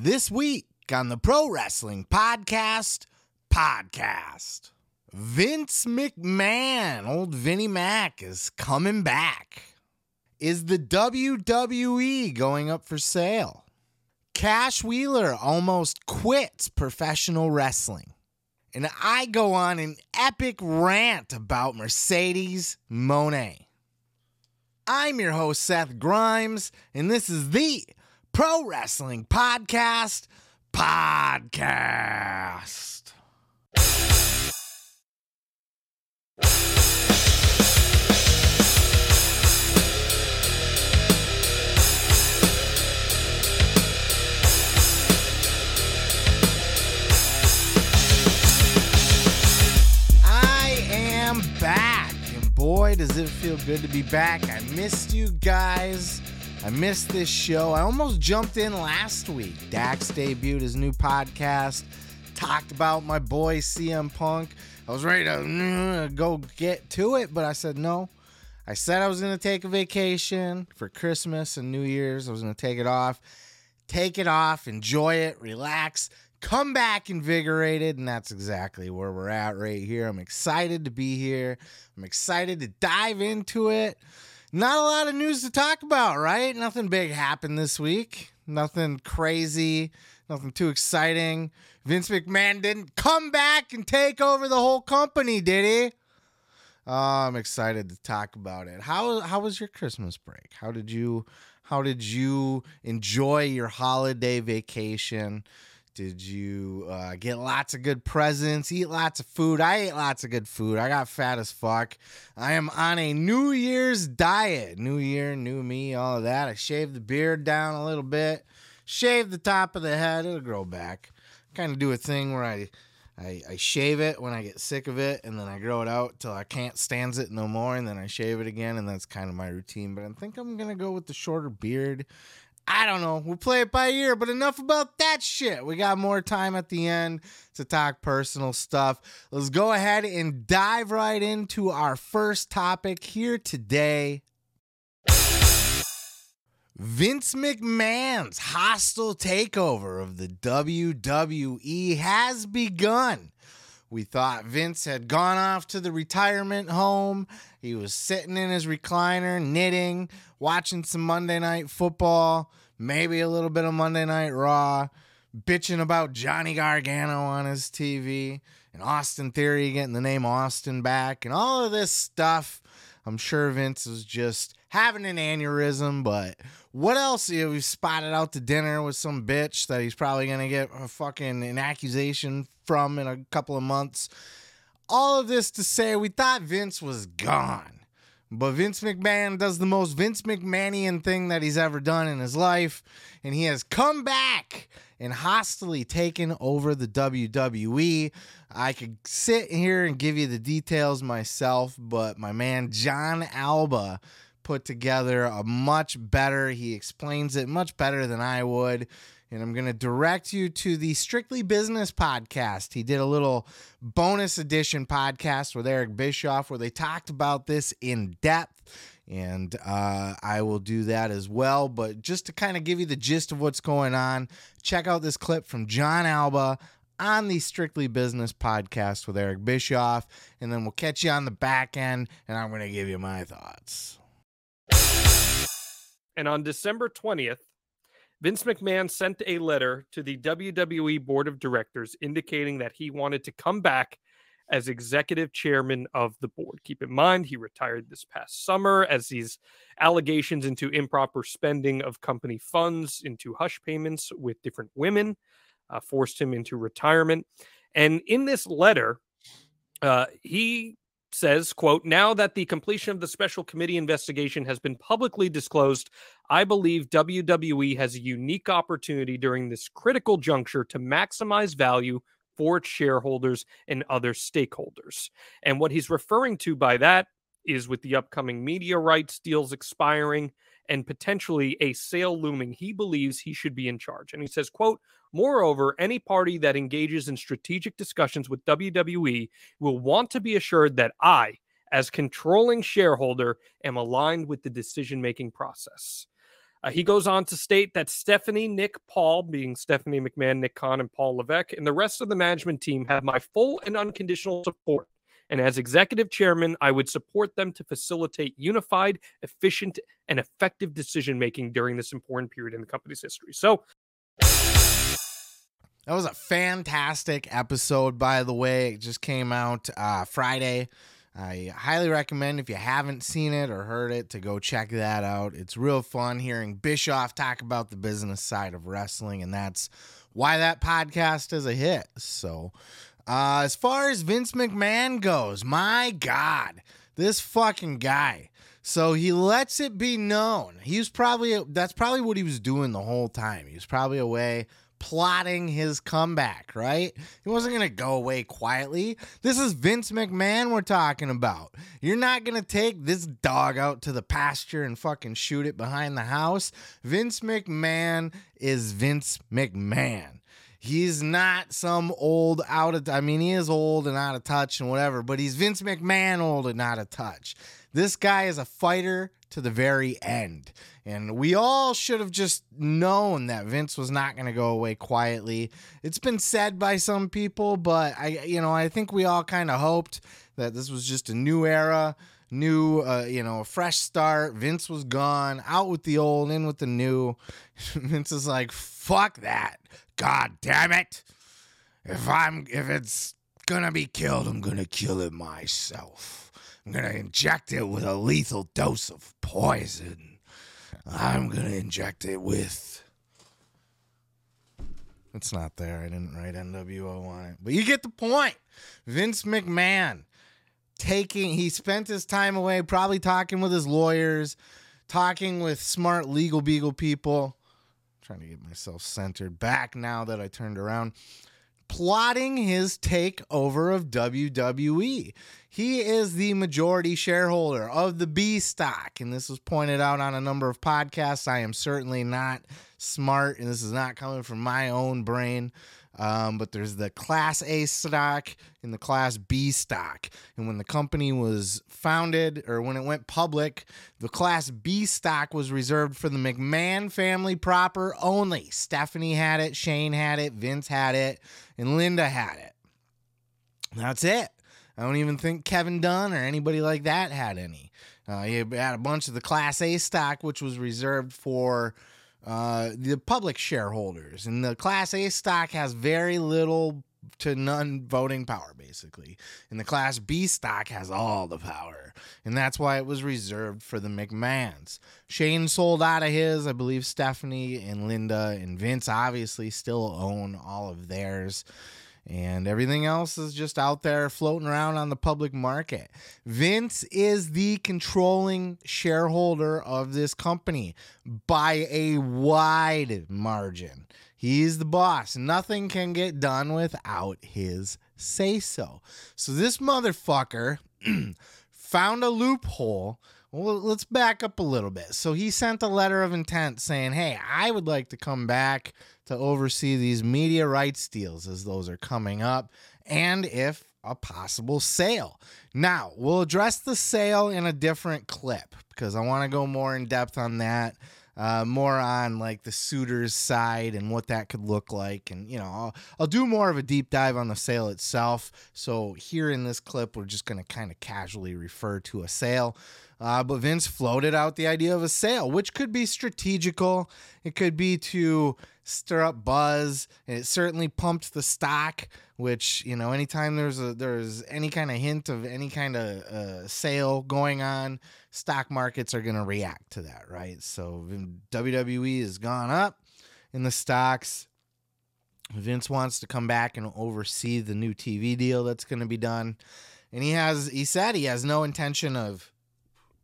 This week on the Pro Wrestling Podcast, podcast. Vince McMahon, old Vinnie Mac, is coming back. Is the WWE going up for sale? Cash Wheeler almost quits professional wrestling. And I go on an epic rant about Mercedes Moné. I'm your host, Seth Grimes, and this is the Pro Wrestling Podcast Podcast. I am back, and boy, does it feel good to be back. I missed you guys. I missed this show. I almost jumped in last week. Dax debuted his new podcast, talked about my boy CM Punk. I was ready to mm, go get to it, but I said no. I said I was going to take a vacation for Christmas and New Year's. I was going to take it off. Take it off, enjoy it, relax, come back invigorated, and that's exactly where we're at right here. I'm excited to be here. I'm excited to dive into it not a lot of news to talk about, right? Nothing big happened this week. Nothing crazy. Nothing too exciting. Vince McMahon didn't come back and take over the whole company, did he? Oh, I'm excited to talk about it. How how was your Christmas break? How did you how did you enjoy your holiday vacation? Did you uh, get lots of good presents? Eat lots of food? I ate lots of good food. I got fat as fuck. I am on a New Year's diet. New Year, new me, all of that. I shaved the beard down a little bit, shaved the top of the head. It'll grow back. Kind of do a thing where I, I, I shave it when I get sick of it, and then I grow it out till I can't stand it no more, and then I shave it again, and that's kind of my routine. But I think I'm gonna go with the shorter beard I don't know. We'll play it by ear, but enough about that shit. We got more time at the end to talk personal stuff. Let's go ahead and dive right into our first topic here today. Vince McMahon's hostile takeover of the WWE has begun. We thought Vince had gone off to the retirement home. He was sitting in his recliner, knitting, watching some Monday Night Football, maybe a little bit of Monday Night Raw, bitching about Johnny Gargano on his TV, and Austin Theory getting the name Austin back, and all of this stuff. I'm sure Vince was just having an aneurysm, but what else? Know, we spotted out to dinner with some bitch that he's probably gonna get a fucking an accusation from in a couple of months. All of this to say, we thought Vince was gone, but Vince McMahon does the most Vince McMahonian thing that he's ever done in his life, and he has come back and hostily taken over the WWE. I could sit here and give you the details myself, but my man Jon Alba put together a much better, he explains it much better than I would. And I'm going to direct you to the Strictly Business podcast. He did a little bonus edition podcast with Eric Bischoff where they talked about this in depth and uh, I will do that as well. But just to kind of give you the gist of what's going on, check out this clip from Jon Alba on the Strictly Business podcast with Eric Bischoff, and then we'll catch you on the back end, and I'm going to give you my thoughts. And on December 20th, Vince McMahon sent a letter to the WWE board of directors indicating that he wanted to come back as executive chairman of the board. Keep in mind, he retired this past summer as these allegations into improper spending of company funds into hush payments with different women uh, forced him into retirement. And in this letter, uh, he says quote now that the completion of the special committee investigation has been publicly disclosed i believe wwe has a unique opportunity during this critical juncture to maximize value for its shareholders and other stakeholders. And what he's referring to by that is with the upcoming media rights deals expiring and potentially a sale looming he believes he should be in charge. And he says quote moreover any party that engages in strategic discussions with wwe will want to be assured that i as controlling shareholder am aligned with the decision making process Uh, he goes on to state that Stephanie, Nick, Paul, being Stephanie McMahon, Nick Khan, and Paul Levesque, and the rest of the management team have my full and unconditional support. And as executive chairman, I would support them to facilitate unified, efficient, and effective decision making during this important period in the company's history. So, that was a fantastic episode, by the way. It just came out uh, Friday. I highly recommend if you haven't seen it or heard it to go check that out. It's real fun hearing Bischoff talk about the business side of wrestling, and that's why that podcast is a hit. So, uh, as far as Vince McMahon goes, my God, this fucking guy. So he lets it be known. He was probably that's probably what he was doing the whole time. He was probably away plotting his comeback, right? He wasn't going to go away quietly. This is Vince McMahon we're talking about. You're not going to take this dog out to the pasture and fucking shoot it behind the house. Vince McMahon is Vince McMahon. He's not some old out of I mean he is old and out of touch and whatever, but he's Vince McMahon old and out of touch. This guy is a fighter to the very end. And we all should have just known that Vince was not going to go away quietly. It's been said by some people, but I you know, I think we all kind of hoped that this was just a new era, new uh, you know, a fresh start. Vince was gone, out with the old, in with the new. Vince is like, "Fuck that. God damn it. If I'm if it's going to be killed, I'm going to kill it myself. I'm going to inject it with a lethal dose of poison." I'm gonna inject it with. It's not there. I didn't write NWO on it, but you get the point. Vince McMahon taking. He spent his time away, probably talking with his lawyers, talking with smart legal beagle people. I'm trying to get myself centered back now that I turned around plotting his takeover of WWE. He is the majority shareholder of the B stock, and this was pointed out on a number of podcasts. I am certainly not smart, and this is not coming from my own brain. Um, but there's the Class A stock and the Class B stock. And when the company was founded or when it went public, the Class B stock was reserved for the McMahon family proper only. Stephanie had it, Shane had it, Vince had it, and Linda had it. That's it. I don't even think Kevin Dunn or anybody like that had any. Uh, he had a bunch of the Class A stock, which was reserved for uh, the public shareholders. And the Class A stock has very little to none voting power, basically. And the Class B stock has all the power. And that's why it was reserved for the McMahons. Shane sold out of his. I believe Stephanie and Linda and Vince obviously still own all of theirs and everything else is just out there floating around on the public market. Vince is the controlling shareholder of this company by a wide margin. He's the boss. Nothing can get done without his say so. So this motherfucker found a loophole. Well, let's back up a little bit. So he sent a letter of intent saying, Hey, I would like to come back to oversee these media rights deals as those are coming up and if a possible sale. Now, we'll address the sale in a different clip because I want to go more in depth on that. Uh, more on like the suitors side and what that could look like and you know I'll, I'll do more of a deep dive on the sale itself so here in this clip we're just going to kind of casually refer to a sale uh, but Vince floated out the idea of a sale, which could be strategical. It could be to stir up buzz, and it certainly pumped the stock. Which you know, anytime there's a there's any kind of hint of any kind of uh, sale going on, stock markets are going to react to that, right? So WWE has gone up in the stocks. Vince wants to come back and oversee the new TV deal that's going to be done. And he has he said he has no intention of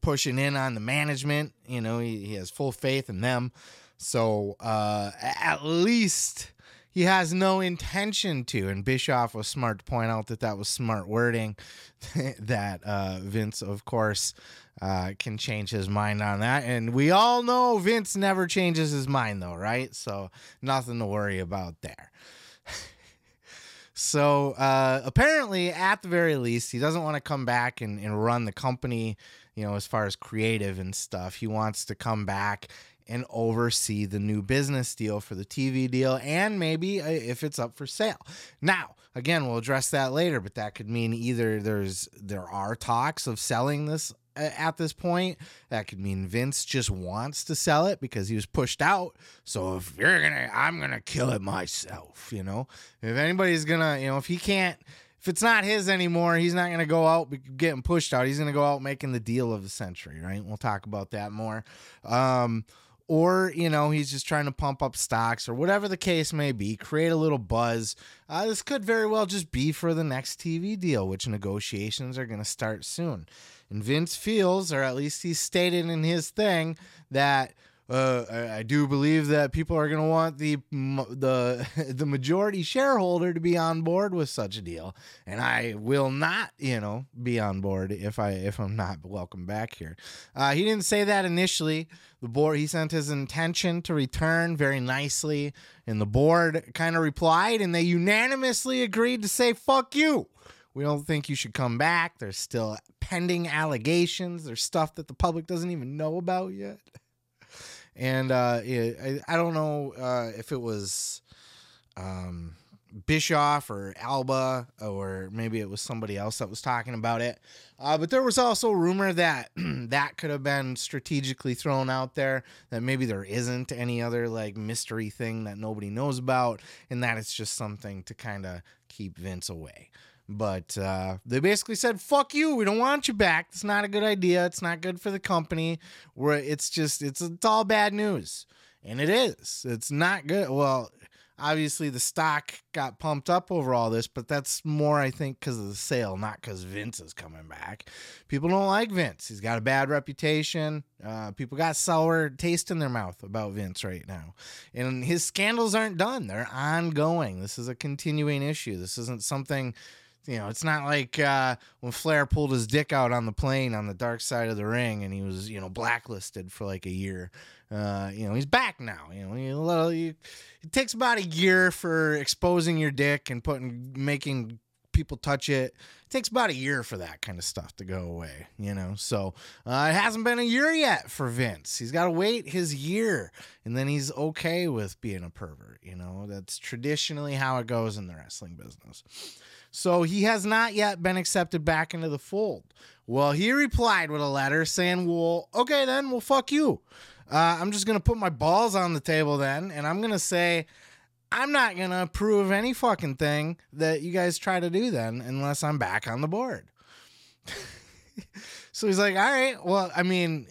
pushing in on the management. You know, he, he has full faith in them. So uh, at least he has no intention to. And Bischoff was smart to point out that that was smart wording. that uh, Vince, of course, uh, can change his mind on that. And we all know Vince never changes his mind, though, right? So nothing to worry about there. so uh, apparently, at the very least, he doesn't want to come back and, and run the company you know, as far as creative and stuff. He wants to come back and oversee the new business deal for the TV deal and maybe uh, if it's up for sale. Now, again, we'll address that later, but that could mean either there's there are talks of selling this uh, at this point. That could mean Vince just wants to sell it because he was pushed out. So if you're gonna, I'm gonna kill it myself. You know, if anybody's gonna, you know, if he can't, if it's not his anymore, he's not gonna go out getting pushed out. He's gonna go out making the deal of the century, right? We'll talk about that more. Um, or you know he's just trying to pump up stocks or whatever the case may be create a little buzz. Uh, this could very well just be for the next tv deal which negotiations are going to start soon. And Vince feels, or at least he stated in his thing, that uh, I, I, do believe that people are going to want the the the majority shareholder to be on board with such a deal, and I will not, you know, be on board if I if I'm not welcome back here. Uh, he didn't say that initially. The board he sent his intention to return very nicely, and the board kind of replied, and they unanimously agreed to say "fuck you." We don't think you should come back. There's still pending allegations. There's stuff that the public doesn't even know about yet. And uh, I, I, don't know uh, if it was um, Bischoff or Alba, or maybe it was somebody else that was talking about it. Uh, but there was also rumor that that could have been strategically thrown out there, that maybe there isn't any other like mystery thing that nobody knows about, and that it's just something to kind of keep Vince away. But uh, they basically said, "Fuck you. We don't want you back. It's not a good idea. It's not good for the company. Where it's just it's it's all bad news, and it is. It's not good. Well, obviously the stock got pumped up over all this, but that's more I think because of the sale, not because Vince is coming back. People don't like Vince. He's got a bad reputation. Uh, people got sour taste in their mouth about Vince right now, and his scandals aren't done. They're ongoing. This is a continuing issue. This isn't something you know, it's not like uh, when Flair pulled his dick out on the plane on the dark side of the ring and he was, you know, blacklisted for like a year. Uh, you know, he's back now. You know, you, little, you, it takes about a year for exposing your dick and putting, making people touch it. It takes about a year for that kind of stuff to go away, you know. So uh, it hasn't been a year yet for Vince. He's got to wait his year, and then he's okay with being a pervert. You know, that's traditionally how it goes in the wrestling business. So he has not yet been accepted back into the fold. Well, he replied with a letter saying, Well, okay, then, well, fuck you. Uh, I'm just going to put my balls on the table then, and I'm going to say, I'm not going to approve any fucking thing that you guys try to do then unless I'm back on the board. so he's like, All right, well, I mean,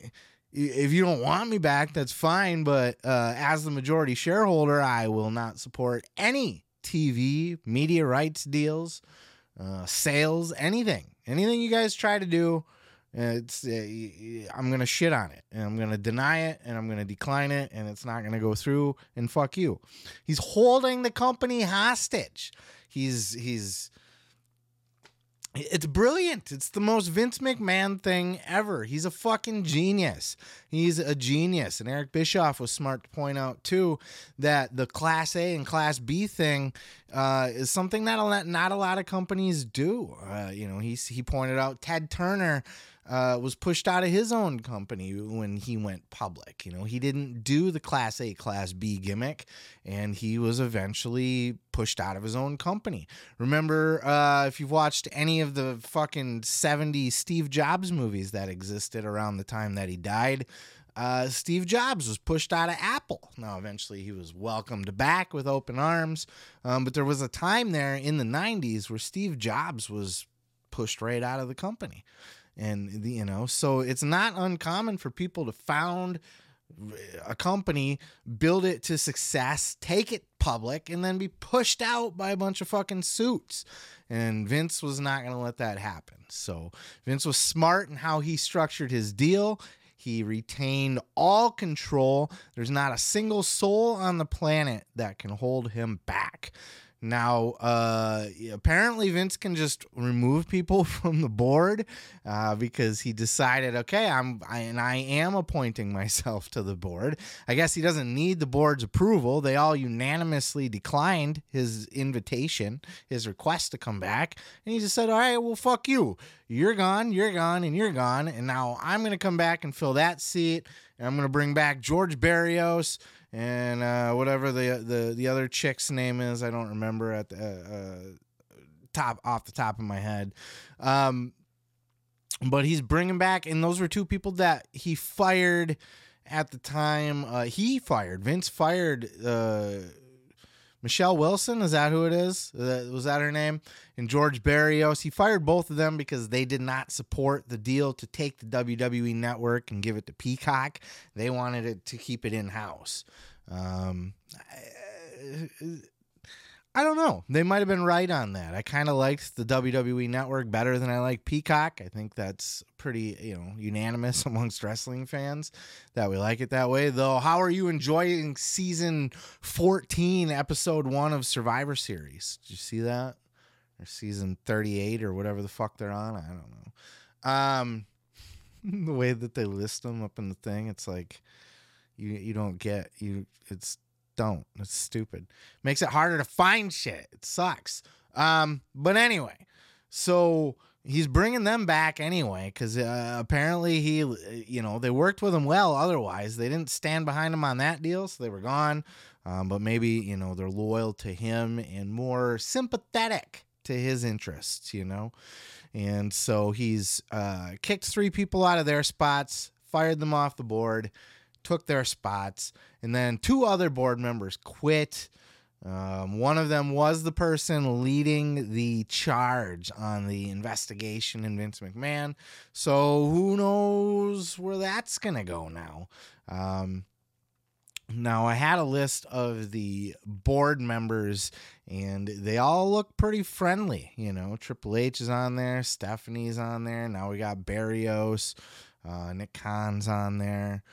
if you don't want me back, that's fine. But uh, as the majority shareholder, I will not support any TV, media rights deals, uh, sales, anything, anything you guys try to do, it's uh, I'm gonna shit on it and I'm gonna deny it and I'm gonna decline it and it's not gonna go through and fuck you. He's holding the company hostage. He's he's it's brilliant. It's the most Vince McMahon thing ever. He's a fucking genius. He's a genius. And Eric Bischoff was smart to point out, too, that the Class A and Class B thing uh, is something that not a lot of companies do. Uh, you know, he, he pointed out Ted Turner uh, was pushed out of his own company when he went public. You know, he didn't do the Class A, Class B gimmick, and he was eventually pushed out of his own company. Remember, uh, if you've watched any of the fucking 70 Steve Jobs movies that existed around the time that he died, uh, Steve Jobs was pushed out of Apple. Now, eventually, he was welcomed back with open arms. Um, but there was a time there in the 90s where Steve Jobs was pushed right out of the company and you know so it's not uncommon for people to found a company build it to success take it public and then be pushed out by a bunch of fucking suits and Vince was not going to let that happen so Vince was smart in how he structured his deal he retained all control. There's not a single soul on the planet that can hold him back. Now, uh, apparently, Vince can just remove people from the board uh, because he decided, okay, I'm I, and I am appointing myself to the board. I guess he doesn't need the board's approval. They all unanimously declined his invitation, his request to come back, and he just said, all right, well, fuck you. You're gone, you're gone, and you're gone, and now I'm gonna come back and fill that seat and I'm gonna bring back George Barrios and uh, whatever the the the other chick's name is. I don't remember at the uh, uh, top off the top of my head. Um, but he's bringing back, and those were two people that he fired at the time. Uh, he fired Vince fired uh, Michelle Wilson. Is that who it is? Uh, was that her name? And George Barrios. He fired both of them because they did not support the deal to take the WWE network and give it to Peacock. They wanted it to keep it in house. Um, I don't know. They might have been right on that. I kind of liked the WWE network better than I like Peacock. I think that's pretty, you know, unanimous amongst wrestling fans that we like it that way. Though, how are you enjoying season 14, episode 1 of Survivor Series? Did you see that? Or season 38 or whatever the fuck they're on? I don't know. Um the way that they list them up in the thing, it's like you you don't get you it's don't. It's stupid. Makes it harder to find shit. It sucks. Um, but anyway, so he's bringing them back anyway because uh, apparently he, you know, they worked with him well. Otherwise, they didn't stand behind him on that deal, so they were gone. Um, but maybe you know they're loyal to him and more sympathetic to his interests. You know, and so he's uh, kicked three people out of their spots, fired them off the board took their spots, and then two other board members quit. Um, one of them was the person leading the charge on the investigation in Vince McMahon. So who knows where that's going to go now? Um, now, I had a list of the board members, and they all look pretty friendly. You know, Triple H is on there, Stephanie's on there. Now we got Barrios, uh, Nick Khan's on there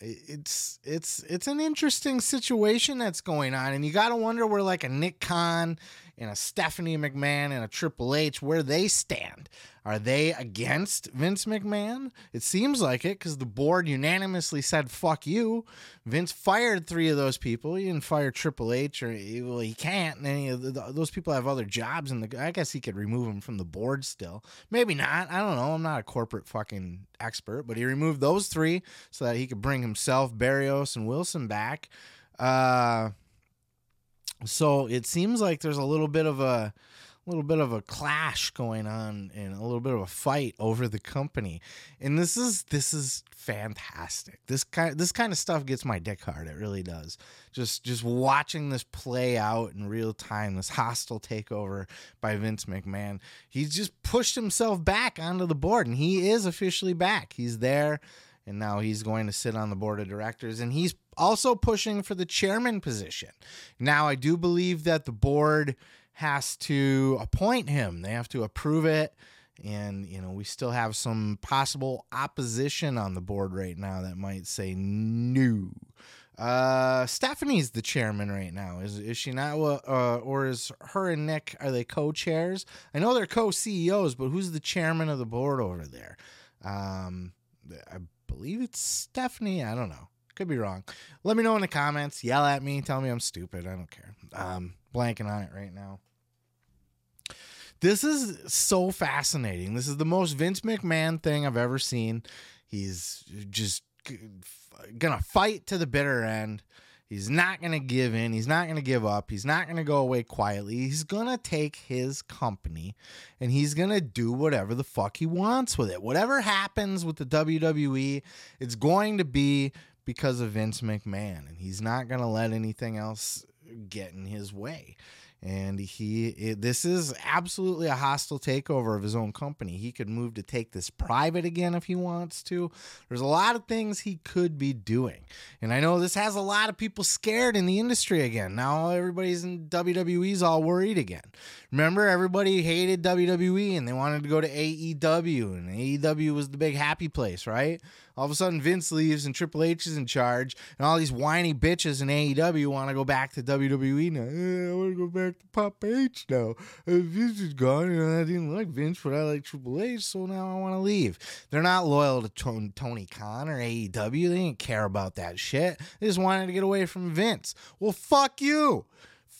it's it's it's an interesting situation that's going on and you got to wonder where like a Nick Khan and a Stephanie McMahon and a Triple H where they stand. Are they against Vince McMahon? It seems like it because the board unanimously said "fuck you." Vince fired three of those people. He didn't fire Triple H, or well, he can't. And any of the, those people have other jobs, and I guess he could remove them from the board still. Maybe not. I don't know. I'm not a corporate fucking expert, but he removed those three so that he could bring himself, Barrios, and Wilson back. Uh, so it seems like there's a little bit of a little bit of a clash going on and a little bit of a fight over the company. And this is this is fantastic. This kind this kind of stuff gets my dick hard. It really does. Just just watching this play out in real time, this hostile takeover by Vince McMahon. He's just pushed himself back onto the board and he is officially back. He's there and now he's going to sit on the board of directors and he's also pushing for the chairman position. Now, I do believe that the board has to appoint him, they have to approve it. And, you know, we still have some possible opposition on the board right now that might say no. Uh, Stephanie's the chairman right now. Is is she not? Uh, or is her and Nick are they co-chairs? I know they're co-CEOs, but who's the chairman of the board over there? Um, I believe it's Stephanie. I don't know. Could be wrong. Let me know in the comments. Yell at me. Tell me I'm stupid. I don't care. Um, blanking on it right now. This is so fascinating. This is the most Vince McMahon thing I've ever seen. He's just gonna fight to the bitter end. He's not to give in. He's not to give up. He's not to go away quietly. He's to take his company and he's to do whatever the fuck he wants with it. Whatever happens with the WWE, it's going to be because of Vince McMahon. And he's not going to let anything else get in his way. And he it, this is absolutely a hostile takeover of his own company. He could move to take this private again if he wants to. There's a lot of things he could be doing. And i know this has a lot of people scared in the industry again. Now everybody's in wwe's all worried again. Remember everybody hated wwe and they wanted to go to aew and aew was the big happy place right all of a sudden, Vince leaves and Triple H is in charge, and all these whiny bitches in AEW want to go back to WWE now. Eh, I want to go back to Papa H now. Uh, Vince is gone, and I didn't like Vince, but I like Triple H, so now I want to leave. They're not loyal to Tony Khan or AEW. They didn't care about that shit. They just wanted to get away from Vince. Well, fuck you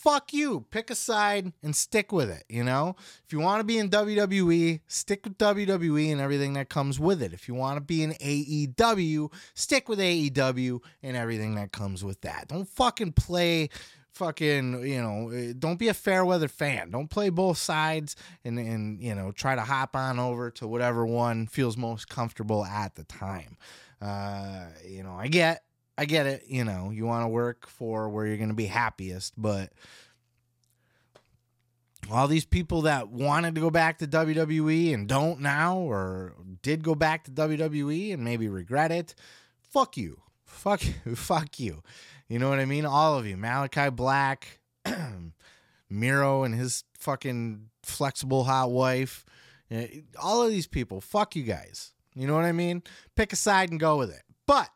fuck you. Pick a side and stick with it, you know? If you want to be in WWE, stick with WWE and everything that comes with it. If you want to be in AEW, stick with AEW and everything that comes with that. Don't fucking play fucking you know eh, don't be a fair weather fan don't play both sides and and you know try to hop on over to whatever one feels most comfortable at the time uh you know i get i get it you know you want to work for where you're going to be happiest but all these people that wanted to go back to WWE and don't now or did go back to WWE and maybe regret it fuck you fuck fuck you you know what I mean? All of you. Malachi Black, Miro and his fucking flexible hot wife. Eh, all of these people. Fuck you guys. You know what I mean? Pick a side and go with it. But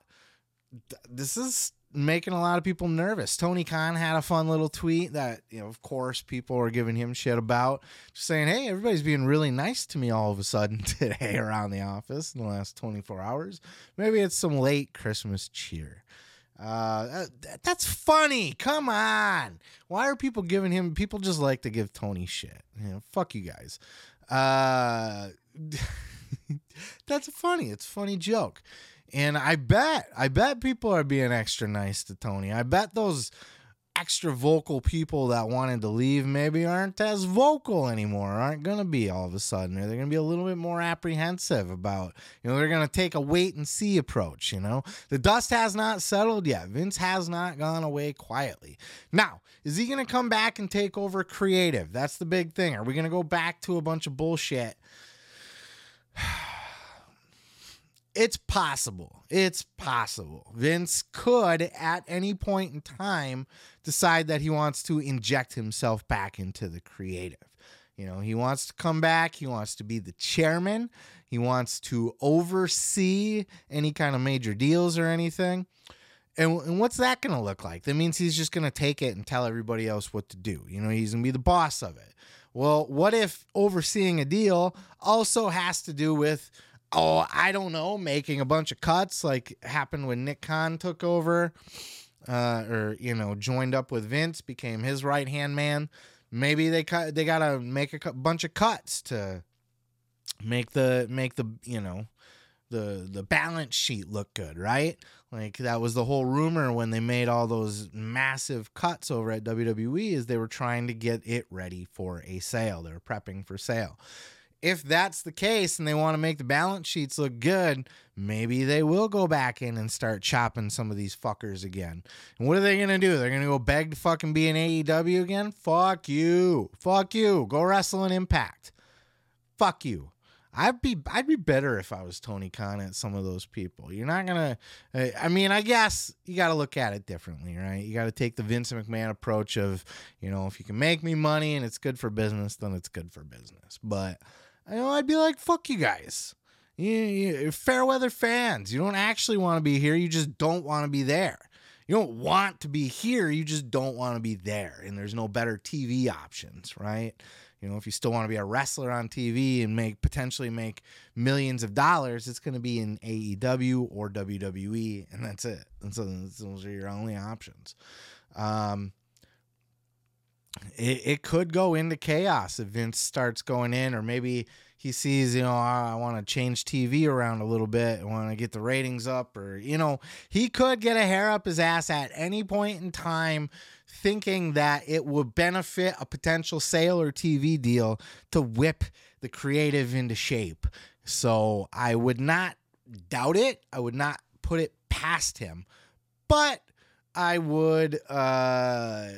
this is making a lot of people nervous. Tony Khan had a fun little tweet that, you know, of course, people are giving him shit about, just saying, hey, everybody's being really nice to me all of a sudden today around the office in the last 24 hours. Maybe it's some late Christmas cheer. Uh, that, that's funny. Come on. Why are people giving him? People just like to give Tony shit. You know, fuck you guys. Uh, that's funny. It's a funny joke. And I bet, I bet people are being extra nice to Tony. I bet those extra vocal people that wanted to leave maybe aren't as vocal anymore, aren't going to be all of a sudden. They're going to be a little bit more apprehensive about, you know, they're going to take a wait and see approach, you know. The dust has not settled yet. Vince has not gone away quietly. Now, is he going to come back and take over creative? That's the big thing. Are we going to go back to a bunch of bullshit? it's possible. It's possible. Vince could at any point in time decide that he wants to inject himself back into the creative. You know, he wants to come back, he wants to be the chairman, he wants to oversee any kind of major deals or anything. And, and what's that going to look like? That means he's just going to take it and tell everybody else what to do. You know, he's going to be the boss of it. Well, what if overseeing a deal also has to do with oh, I don't know, making a bunch of cuts like happened when Nick Khan took over, uh, or you know, joined up with Vince, became his right hand man. Maybe they cut. They gotta make a cu- bunch of cuts to make the make the you know the the balance sheet look good, right? Like that was the whole rumor when they made all those massive cuts over at WWE is they were trying to get it ready for a sale. They were prepping for sale if that's the case and they want to make the balance sheets look good, maybe they will go back in and start chopping some of these fuckers again. And what are they going to do? They're going to go beg to fucking be an AEW again? Fuck you. Fuck you. Go wrestle an Impact. Fuck you. I'd be I'd be better if I was Tony Khan at some of those people. You're not gonna. I mean, I guess you got to look at it differently, right? You got to take the Vince McMahon approach of, you know, if you can make me money and it's good for business, then it's good for business. But you know, I'd be like, fuck you guys. You, you, fair weather fans. You don't actually want to be here. You just don't want to be there. You don't want to be here. You just don't want to be there. And there's no better TV options, right? You know, if you still want to be a wrestler on TV and make potentially make millions of dollars, it's going to be in AEW or WWE, and that's it. And so those are your only options. Um, it, it could go into chaos if Vince starts going in, or maybe he sees, you know, I, I want to change TV around a little bit, I want to get the ratings up, or, you know, he could get a hair up his ass at any point in time thinking that it would benefit a potential sale or TV deal to whip the creative into shape. So I would not doubt it. I would not put it past him. But I would uh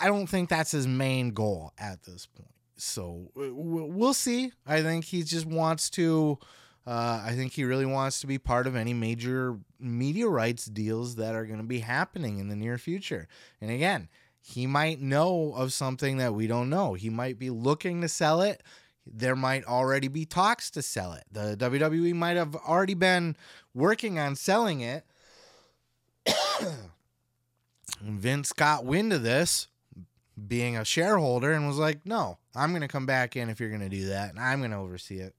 I don't think that's his main goal at this point. So we'll see. I think he just wants to. Uh, I think he really wants to be part of any major media rights deals that are going to be happening in the near future. And again, he might know of something that we don't know. He might be looking to sell it. There might already be talks to sell it. The WWE might have already been working on selling it. Vince got wind of this being a shareholder and was like, no, I'm going to come back in if you're going to do that and I'm going to oversee it.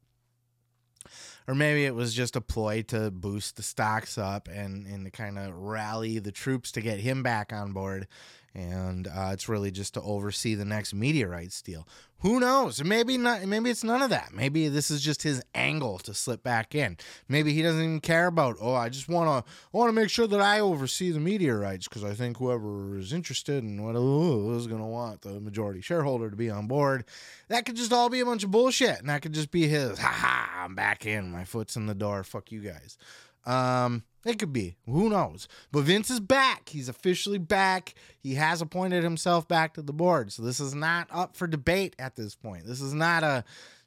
or maybe it was just a ploy to boost the stocks up and and to kind of rally the troops to get him back on board and uh, it's really just to oversee the next media rights deal. Who knows? Maybe not. Maybe it's none of that. Maybe this is just his angle to slip back in. Maybe he doesn't even care about. Oh, I just want to. Want to make sure that I oversee the media rights because I think whoever is interested in what oh, is going to want the majority shareholder to be on board. That could just all be a bunch of bullshit, and that could just be his. Ha ha! I'm back in. My foot's in the door. Fuck you guys. Um, it could be. Who knows? But Vince is back. He's officially back. He has appointed himself back to the board. So this is not up for debate at this point. This is not a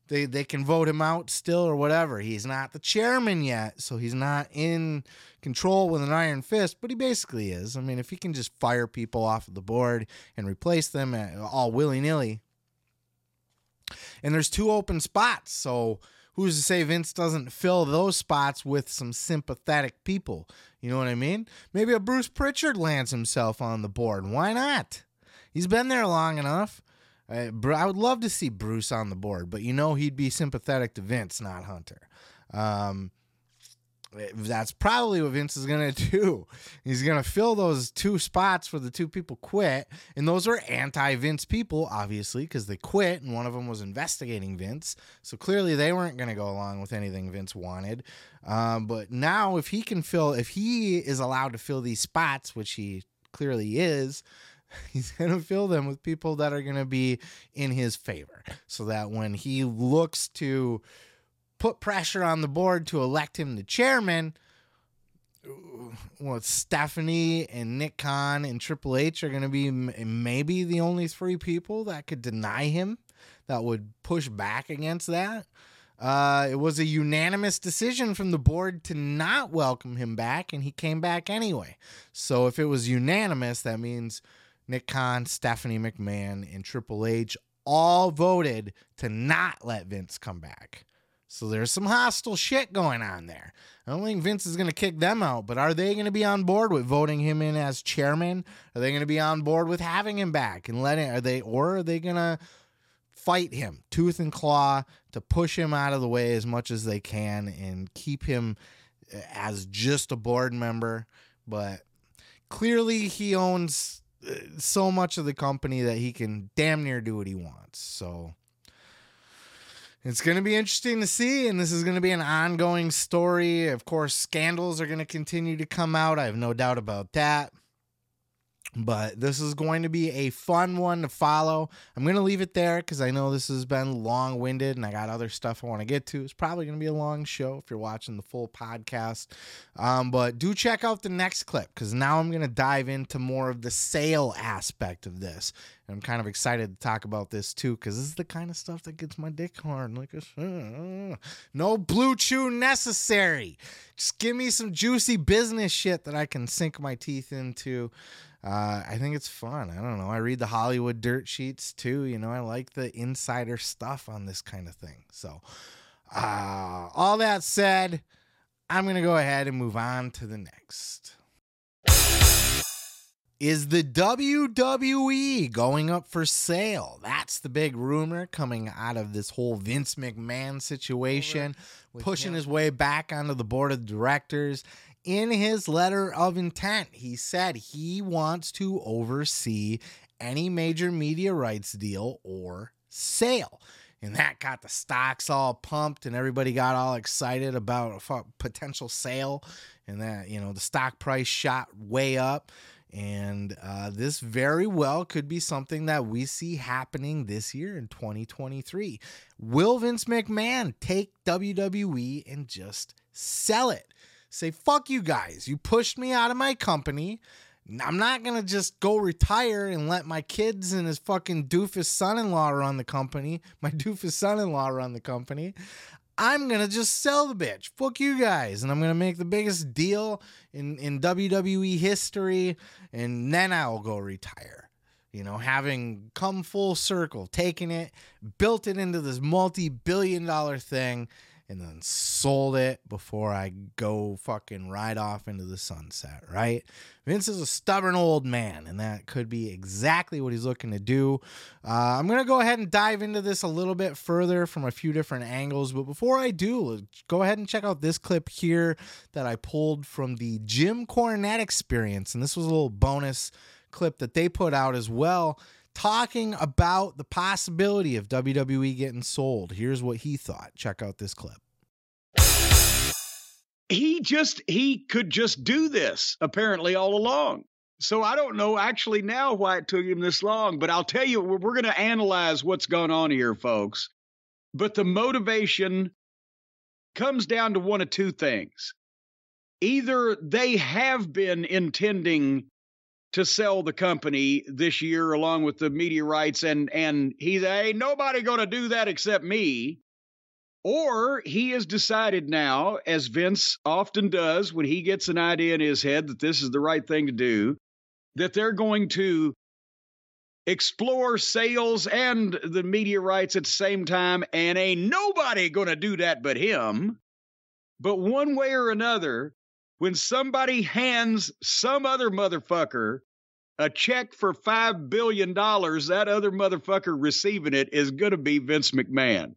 they they can vote him out still or whatever. He's not the chairman yet, so he's not in control with an iron fist, but he basically is. I mean, if he can just fire people off of the board and replace them uh, all willy-nilly. And there's two open spots, so who's to say Vince doesn't fill those spots with some sympathetic people? You know what I mean? Maybe a Bruce Pritchard lands himself on the board. Why not? He's been there long enough. I would love to see Bruce on the board, but you know he'd be sympathetic to Vince, not Hunter. Um, that's probably what Vince is going to do. He's going to fill those two spots where the two people quit. And those are anti Vince people, obviously, because they quit and one of them was investigating Vince. So clearly they weren't going to go along with anything Vince wanted. Um, but now, if he can fill, if he is allowed to fill these spots, which he clearly is, he's going to fill them with people that are going to be in his favor. So that when he looks to put pressure on the board to elect him the chairman, well, Stephanie and Nick Khan and Triple H are going to be maybe the only three people that could deny him, that would push back against that. Uh, it was a unanimous decision from the board to not welcome him back, and he came back anyway. So if it was unanimous, that means Nick Khan, Stephanie McMahon, and Triple H all voted to not let Vince come back. So there's some hostile shit going on there. I don't think Vince is going to kick them out, but are they going to be on board with voting him in as chairman? Are they going to be on board with having him back and letting are they or are they going to fight him tooth and claw to push him out of the way as much as they can and keep him uh, as just a board member, but clearly he owns uh, so much of the company that he can damn near do what he wants. So it's going to be interesting to see, and this is going to be an ongoing story. Of course, scandals are going to continue to come out. I have no doubt about that. But this is going to be a fun one to follow. I'm going to leave it there because I know this has been long winded and I got other stuff I want to get to. It's probably going to be a long show if you're watching the full podcast. Um, but do check out the next clip because now I'm going to dive into more of the sale aspect of this. And I'm kind of excited to talk about this too because this is the kind of stuff that gets my dick hard. Like, no BlueChew necessary. Just give me some juicy business shit that I can sink my teeth into. Uh, I think it's fun. I don't know. I read the Hollywood dirt sheets too. You know, I like the insider stuff on this kind of thing. So, uh, all that said, I'm going to go ahead and move on to the next. Is the WWE going up for sale? That's the big rumor coming out of this whole Vince McMahon situation, pushing his way back onto the board of directors in his letter of intent, he said he wants to oversee any major media rights deal or sale. And that got the stocks all pumped and everybody got all excited about a potential sale. And that, you know, the stock price shot way up. And uh, this very well could be something that we see happening this year in 2023. Will Vince McMahon take WWE and just sell it? Say, fuck you guys. You pushed me out of my company. I'm not going to just go retire and let my kids and his fucking doofus son in law run the company, my doofus son in law run the company. I'm to just sell the bitch. Fuck you guys. And I'm to make the biggest deal in, in WWE history. And then I'll go retire. You know, having come full circle, taken it, built it into this multi billion dollar thing and then sold it before I go fucking right off into the sunset, right? Vince is a stubborn old man, and that could be exactly what he's looking to do. Uh, I'm going to go ahead and dive into this a little bit further from a few different angles, but before I do, go ahead and check out this clip here that I pulled from the Jim Cornette experience, and this was a little bonus clip that they put out as well talking about the possibility of WWE getting sold. Here's what he thought. Check out this clip. He just he could just do this apparently all along. So I don't know actually now why it took him this long, but I'll tell you we're, we're going to analyze what's going on here folks. But the motivation comes down to one of two things. Either they have been intending to sell the company this year along with the media rights and and he's ain't nobody going to do that except me. Or he has decided now as Vince often does when he gets an idea in his head that this is the right thing to do that they're going to explore sales and the media rights at the same time and ain't nobody going to do that but him. But one way or another when somebody hands some other motherfucker a check for $5 billion, that other motherfucker receiving it is going to be Vince McMahon.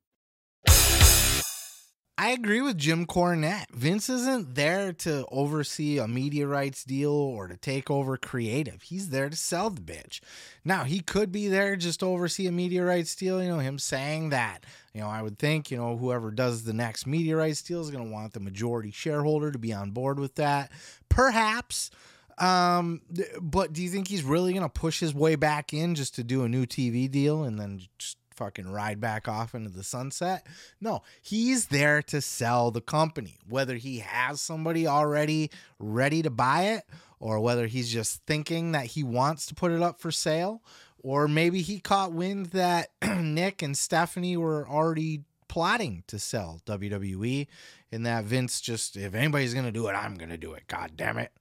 I agree with Jim Cornette. Vince isn't there to oversee a media rights deal or to take over creative. He's there to sell the bitch. Now, he could be there just to oversee a media rights deal. You know, him saying that. You know, I would think, you know, whoever does the next media rights deal is going to want the majority shareholder to be on board with that. Perhaps. Um, but do you think he's really going to push his way back in just to do a new TV deal and then just fucking ride back off into the sunset. No, he's there to sell the company. Whether he has somebody already ready to buy it or whether he's just thinking that he wants to put it up for sale or maybe he caught wind that Nick and Stephanie were already plotting to sell WWE and that Vince just if anybody's going to do it, I'm going to do it. God damn it.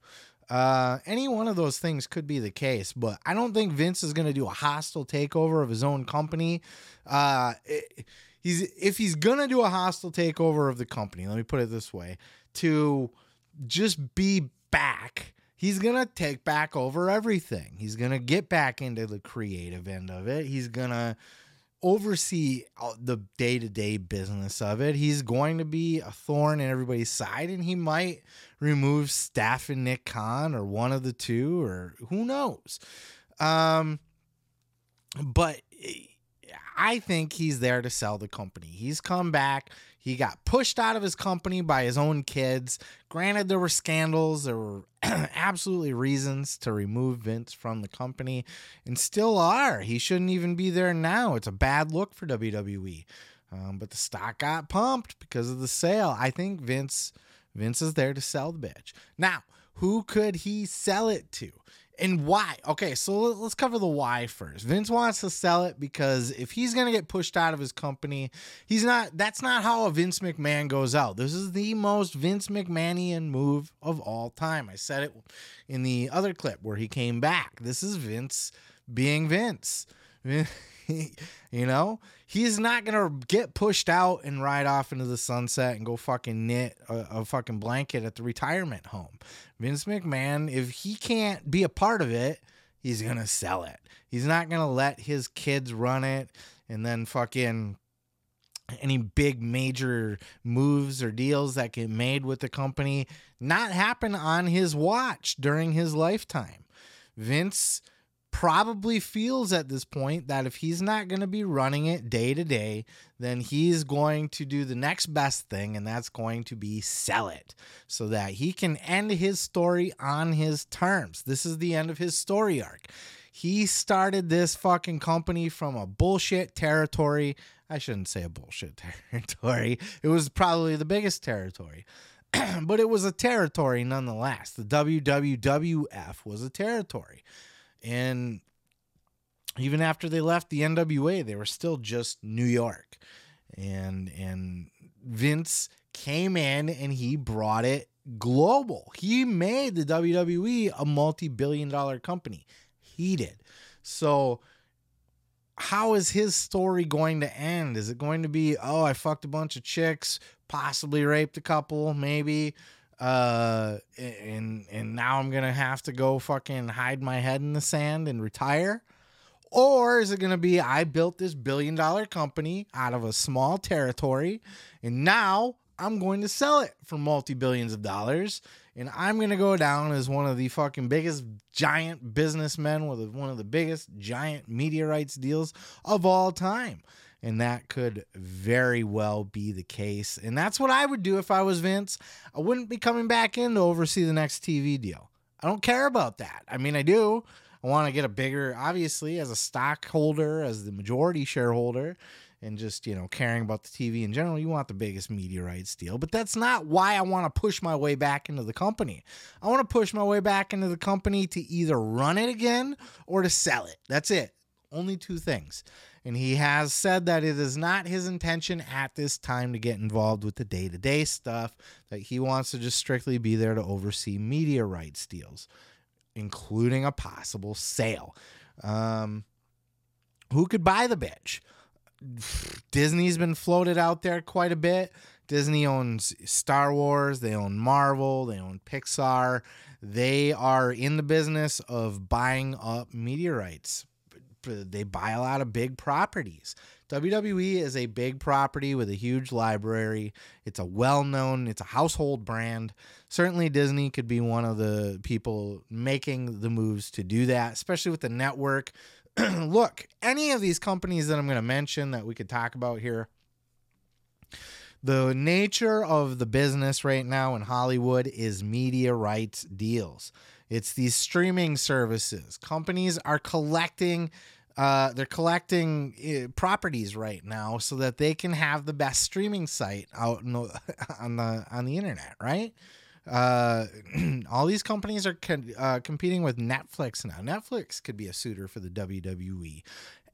Uh, any one of those things could be the case, but I don't think Vince is going to do a hostile takeover of his own company. Uh, it, he's if he's going to do a hostile takeover of the company, let me put it this way, to just be back. He's going to take back over everything. He's going to get back into the creative end of it. He's going to oversee the day to day business of it. He's going to be a thorn in everybody's side, and he might remove Steph and Nick Khan or one of the two, or who knows. Um, but I think he's there to sell the company. He's come back. He got pushed out of his company by his own kids. Granted, there were scandals, there were absolutely reasons to remove Vince from the company, and still are. He shouldn't even be there now. It's a bad look for WWE. Um, but the stock got pumped because of the sale. I think Vince Vince is there to sell the bitch. Now, who could he sell it to? And why? Okay, so let's cover the why first. Vince wants to sell it because if he's going to get pushed out of his company, he's not that's not how a Vince McMahon goes out. This is the most Vince McMahonian move of all time. I said it in the other clip where he came back. This is Vince being Vince. you know, he's not gonna get pushed out and ride off into the sunset and go fucking knit a, a, fucking blanket at the retirement home. Vince McMahon, if he can't be a part of it, he's gonna sell it. He's not gonna let his kids run it and then fucking any big major moves or deals that get made with the company not happen on his watch during his lifetime. Vince probably feels at this point that if he's not going to be running it day to day, then he's going to do the next best thing, and that's going to be sell it so that he can end his story on his terms. This is the end of his story arc. He started this fucking company from a bullshit territory. I shouldn't say a bullshit territory. It was probably the biggest territory. but it was a territory nonetheless. The WWWF was a territory. And even after they left the NWA, they were still just New York. And and Vince came in and he brought it global. He made the WWE a multi-billion dollar company. He did. So how is his story going to end? Is it going to be, oh, I fucked a bunch of chicks, possibly raped a couple, maybe. Uh, and and now I'm gonna have to go fucking hide my head in the sand and retire. Or is it to be I built this billion dollar company out of a small territory and now I'm going to sell it for multi billions of dollars and I'm to go down as one of the fucking biggest giant businessmen with one of the biggest giant rights deals of all time. And that could very well be the case. And that's what I would do if I was Vince. I wouldn't be coming back in to oversee the next TV deal. I don't care about that. I mean, I do. I want to get a bigger, obviously, as a stockholder, as the majority shareholder, and just, you know, caring about the TV in general, you want the biggest media rights deal. But that's not why I want to push my way back into the company. I want to push my way back into the company to either run it again or to sell it. That's it. Only two things. And he has said that it is not his intention at this time to get involved with the day to day stuff, that he wants to just strictly be there to oversee media rights deals including a possible sale. Um, who could buy the bitch? Disney's been floated out there quite a bit. Disney owns Star Wars, they own Marvel, they own Pixar. They are in the business of buying up media rights. They buy a lot of big properties. WWE is a big property with a huge library. It's a well known, it's a household brand. Certainly, Disney could be one of the people making the moves to do that, especially with the network. Look, any of these companies that I'm going to mention that we could talk about here, the nature of the business right now in Hollywood is media rights deals. It's these streaming services. Companies are collecting uh, they're collecting uh, properties right now so that they can have the best streaming site out the, on the on the internet, right? Uh, all these companies are co- uh, competing with Netflix now. Netflix could be a suitor for the WWE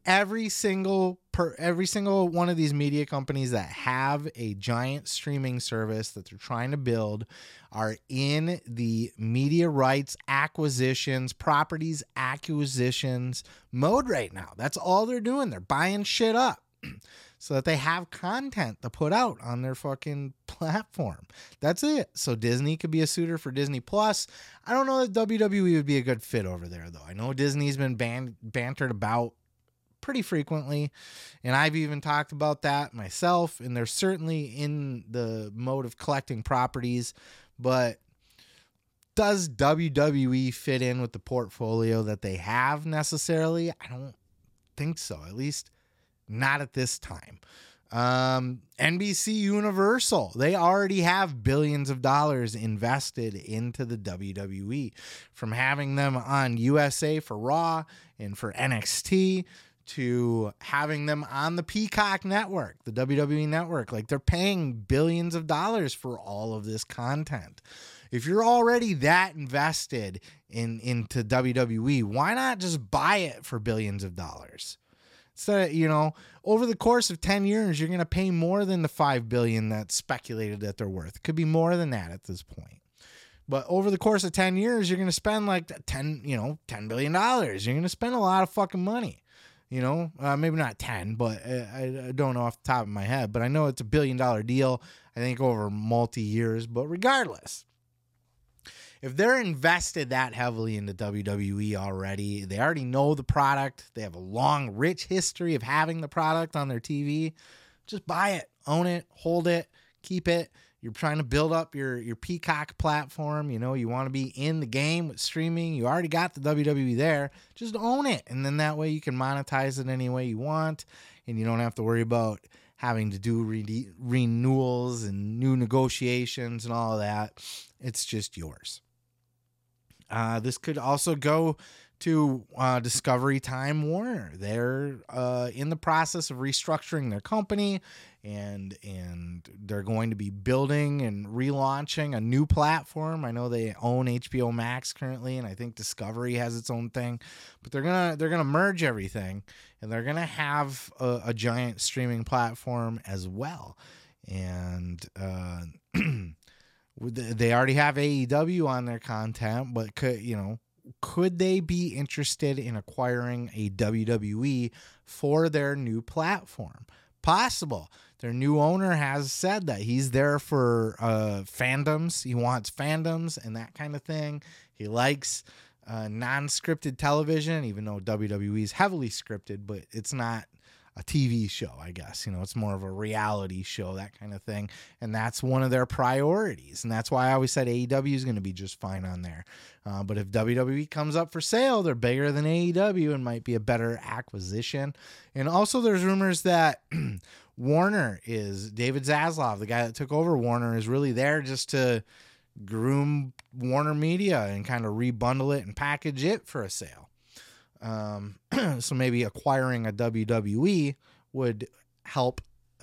every single per every single one of these media companies that have a giant streaming service that they're trying to build are in the media rights acquisitions, properties acquisitions mode right now. That's all they're doing. They're buying shit up. so that they have content to put out on their fucking platform. That's it. So Disney could be a suitor for Disney Plus. I don't know that WWE would be a good fit over there though. I know Disney's been ban- bantered about pretty frequently. And I've even talked about that myself. And they're certainly in the mode of collecting properties. But does WWE fit in with the portfolio that they have necessarily? I don't think so, at least not at this time. Um, NBC Universal, they already have billions of dollars invested into the WWE from having them on USA for Raw and for NXT to having them on the Peacock network, the WWE network. Like they're paying billions of dollars for all of this content. If you're already that invested in into WWE, why not just buy it for billions of dollars? So, you know, over the course of 10 years, you're going to pay more than the 5 billion that's speculated that they're worth. It could be more than that at this point. But over the course of 10 years, you're going to spend like 10, you know, 10 billion dollars. You're going to spend a lot of fucking money you know? Uh, maybe not 10 but I, I, don't know off the top of my head but i know it's a billion dollar deal i think over multi years but regardless if they're invested that heavily into wwe already they already know the product they have a long rich history of having the product on their tv just buy it own it hold it keep it you're trying to build up your your Peacock platform, you know, you want to be in the game with streaming, you already got the WWE there, just own it. And then that way you can monetize it any way you want and you don't have to worry about having to do re- renewals and new negotiations and all that. It's just yours. Uh, this could also go to uh, Discovery Time Warner. They're uh, in the process of restructuring their company, and and they're going to be building and relaunching a new platform. I know they own HBO Max currently, and I think Discovery has its own thing, but they're gonna they're gonna merge everything, and they're gonna have a, a giant streaming platform as well, and. Uh, they already have AEW on their content, but could you know could they be interested in acquiring a WWE for their new platform? Possible. their new owner has said that he's there for uh, fandoms. He wants fandoms and that kind of thing. He likes uh, non-scripted television, even though WWE is heavily scripted, but it's not a TV show, I guess. You know, it's more of a reality show, that kind of thing. And that's one of their priorities. And that's why I always said AEW is going to be just fine on there. Uh, but if WWE comes up for sale, they're bigger than AEW and might be a better acquisition. And also, there's rumors that Warner is David Zaslav, the guy that took over Warner, is really there just to groom Warner Media and kind of rebundle it and package it for a sale. Um, so maybe acquiring a WWE would help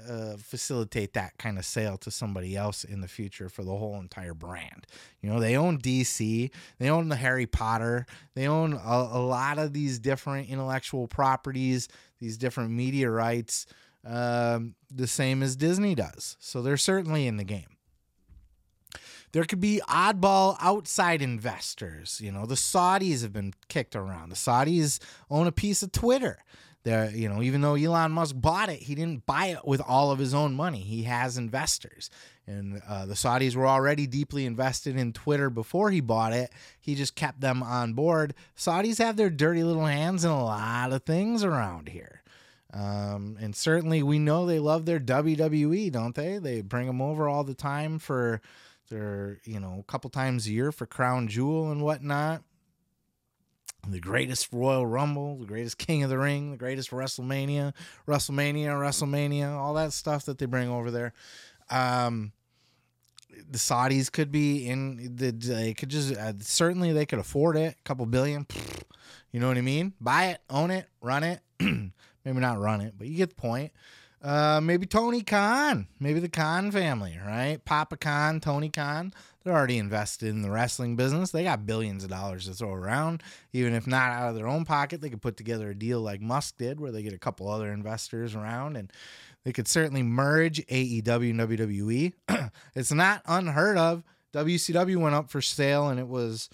uh, facilitate that kind of sale to somebody else in the future for the whole entire brand. You know, they own DC, they own the Harry Potter, they own a, a lot of these different intellectual properties, these different media rights, um, the same as Disney does. So they're certainly in the game. There could be oddball outside investors. You know, the Saudis have been kicked around. The Saudis own a piece of Twitter. There, you know, even though Elon Musk bought it, he didn't buy it with all of his own money. He has investors, and uh, the Saudis were already deeply invested in Twitter before he bought it. He just kept them on board. Saudis have their dirty little hands in a lot of things around here. Um, and certainly we know they love their WWE, don't they? They bring them over all the time for they're, you know, a couple times a year for Crown Jewel and whatnot. The greatest Royal Rumble, the greatest King of the Ring, the greatest WrestleMania, WrestleMania, WrestleMania, all that stuff that they bring over there. Um, the Saudis could be in the they could just uh, certainly they could afford it, a couple billion. You know what I mean? Buy it, own it, run it. Maybe not run it, but you get the point. Uh, maybe Tony Khan, maybe the Khan family, right? Papa Khan, Tony Khan, they're already invested in the wrestling business. They got billions of dollars to throw around. Even if not out of their own pocket, they could put together a deal like Musk did, where they get a couple other investors around and they could certainly merge AEW and WWE. it's not unheard of. WCW went up for sale and it was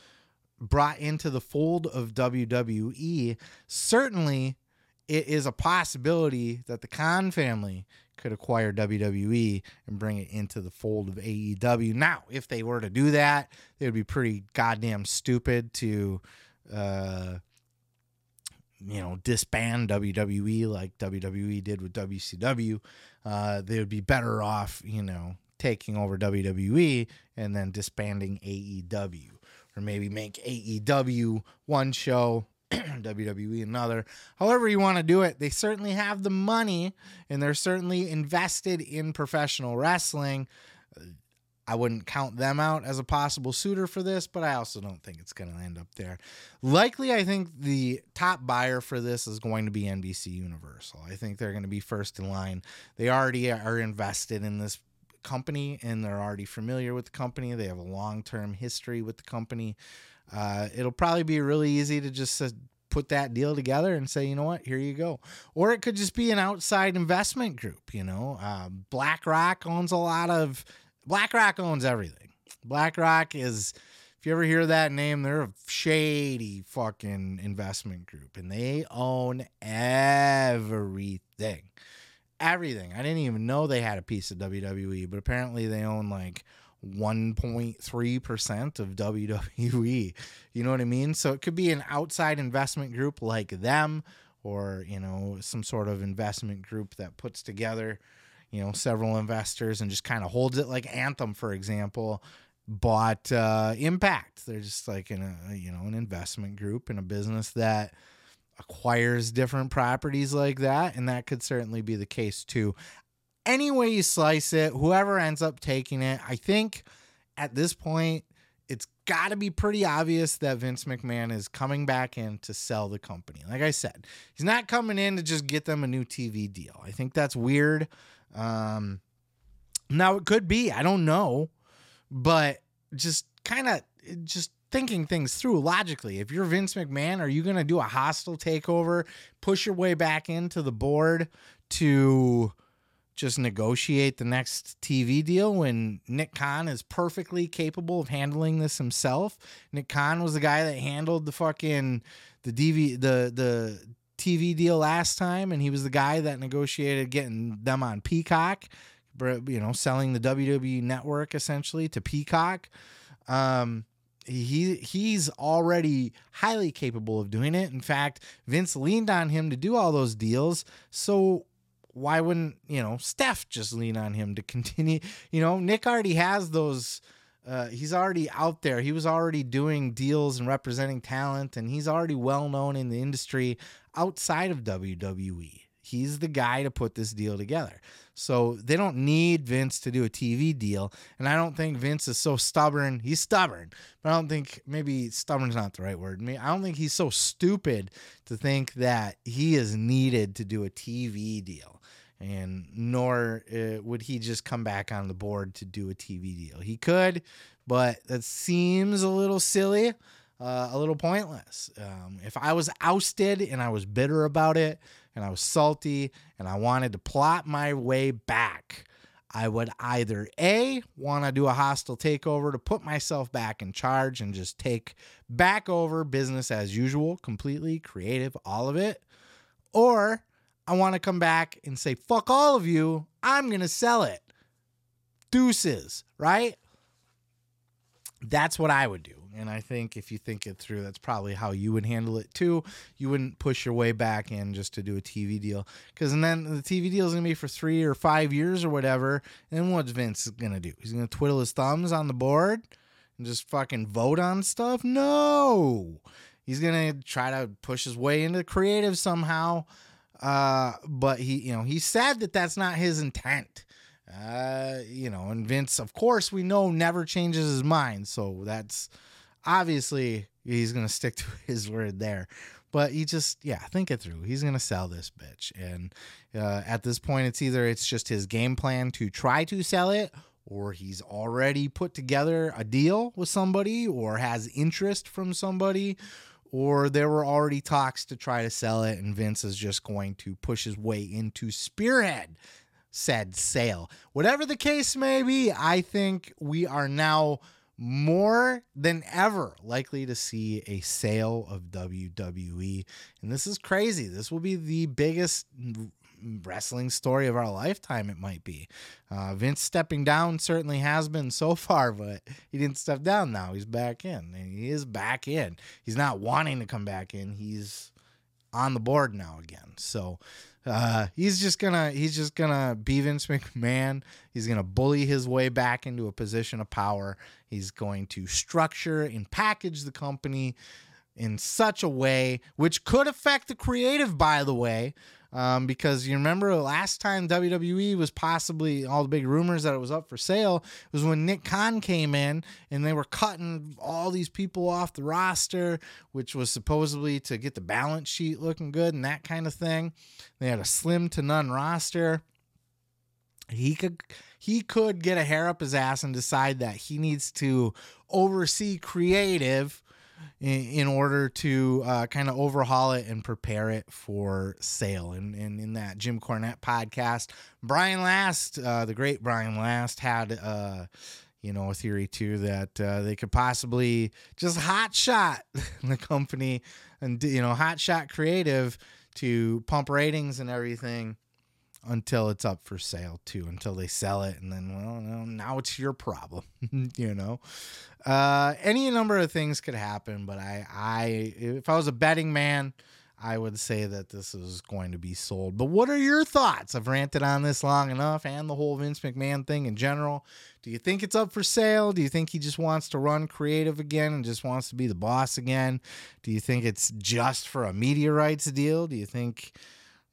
brought into the fold of WWE. Certainly, it is a possibility that the Khan family could acquire WWE and bring it into the fold of AEW. Now, if they were to do that, it would be pretty goddamn stupid to, uh, you know, disband WWE like WWE did with WCW. Uh, they would be better off, you know, taking over WWE and then disbanding AEW. Or maybe make AEW one show WWE another. However, you want to do it, they certainly have the money and they're certainly invested in professional wrestling. I wouldn't count them out as a possible suitor for this, but I also don't think it's going to end up there. Likely, I think the top buyer for this is going to be NBC Universal. I think they're going to be first in line. They already are invested in this company and they're already familiar with the company. They have a long term history with the company. Uh, it'll probably be really easy to just uh, put that deal together and say, you know what, here you go. Or it could just be an outside investment group. You know, uh, BlackRock owns a lot of. BlackRock owns everything. BlackRock is. If you ever hear that name, they're a shady fucking investment group and they own everything. Everything. I didn't even know they had a piece of WWE, but apparently they own like 1.3% of WWE. You know what I mean? So it could be an outside investment group like them or, you know, some sort of investment group that puts together, you know, several investors and just kind of holds it like Anthem, for example, bought uh, Impact. They're just like in a, you know, an investment group in a business that acquires different properties like that and that could certainly be the case too any way you slice it, whoever ends up taking it, I think at this point, it's got to be pretty obvious that Vince McMahon is coming back in to sell the company. Like I said, he's not coming in to just get them a new TV deal. I think that's weird. Um, now it could be, I don't know, but just kind of just thinking things through logically. If you're Vince McMahon, are you going to do a hostile takeover, push your way back into the board to just negotiate the next TV deal when Nick Khan is perfectly capable of handling this himself. Nick Khan was the guy that handled the fucking the DV the the TV deal last time, and he was the guy that negotiated getting them on Peacock, you know, selling the WWE network essentially to Peacock. Um, he he's already highly capable of doing it. In fact, Vince leaned on him to do all those deals. So why wouldn't you know Steph just lean on him to continue? You know, Nick already has those. Uh, he's already out there. He was already doing deals and representing talent, and he's already well known in the industry outside of WWE. He's the guy to put this deal together. So they don't need Vince to do a TV deal. And I don't think Vince is so stubborn. He's stubborn, but I don't think maybe stubborn is not the right word. I don't think he's so stupid to think that he is needed to do a TV deal. And nor uh, would he just come back on the board to do a TV deal. He could, but that seems a little silly. Uh, a little pointless. Um, if I was ousted and I was bitter about it, and I was salty and I wanted to plot my way back, I would either A, want to do a hostile takeover to put myself back in charge and just take back over business as usual, completely creative, all of it, or I want to come back and say, fuck all of you, I'm going to sell it. Deuces, right? That's what I would do. And I think if you think it through, that's probably how you would handle it too. You wouldn't push your way back in just to do a TV deal. Because then the TV deal is going to be for three or five years or whatever. And what's Vince going to do? He's going to twiddle his thumbs on the board and just fucking vote on stuff? No. He's going to try to push his way into creative somehow. Uh, but he, you know, he said that that's not his intent. Uh, you know, and Vince, of course, we know never changes his mind. So that's obviously he's to stick to his word there. But he just, yeah, think it through. He's to sell this bitch. And uh, at this point, it's either it's just his game plan to try to sell it, or he's already put together a deal with somebody, or has interest from somebody, or there were already talks to try to sell it, and Vince is just going to push his way into spearhead said sale. Whatever the case may be, I think we are now more than ever likely to see a sale of WWE. And this is crazy. This will be the biggest wrestling story of our lifetime, it might be. Uh, Vince stepping down certainly has been so far, but he didn't step down now. He's back in. And he is back in. He's not wanting to come back in. He's on the board now again. So uh, he's just gonna he's just gonna be Vince McMahon. He's gonna bully his way back into a position of power. He's going to structure and package the company in such a way which could affect the creative, by the way, um, because you remember last time WWE was possibly all the big rumors that it was up for sale was when Nick Khan came in and they were cutting all these people off the roster, which was supposedly to get the balance sheet looking good and that kind of thing. They had a slim to none roster. He could he could get a hair up his ass and decide that he needs to oversee creative in, in order to uh, kind of overhaul it and prepare it for sale. And, and in that Jim Cornette podcast, Brian Last, uh, the great Brian Last, had. Uh, you know, a theory too that uh, they could possibly just hot shot the company and you know hot shot creative to pump ratings and everything until it's up for sale too until they sell it and then well now it's your problem you know? Uh, any number of things could happen but i i if i was a betting man i would say that this is going to be sold. But what are your thoughts? I've ranted on this long enough and the whole vince mcmahon thing in general. Do you think it's up for sale? Do you think he just wants to run creative again and just wants to be the boss again? Do you think it's just for a media rights deal? Do you think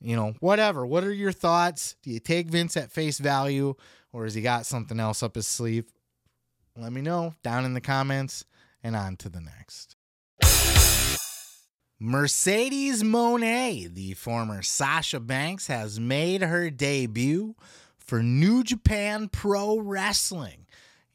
you know, whatever. What are your thoughts? Do you take Vince at face value or has he got something else up his sleeve? Let me know down in the comments and on to the next. Mercedes Moné, the former Sasha Banks, has made her debut for New Japan Pro Wrestling.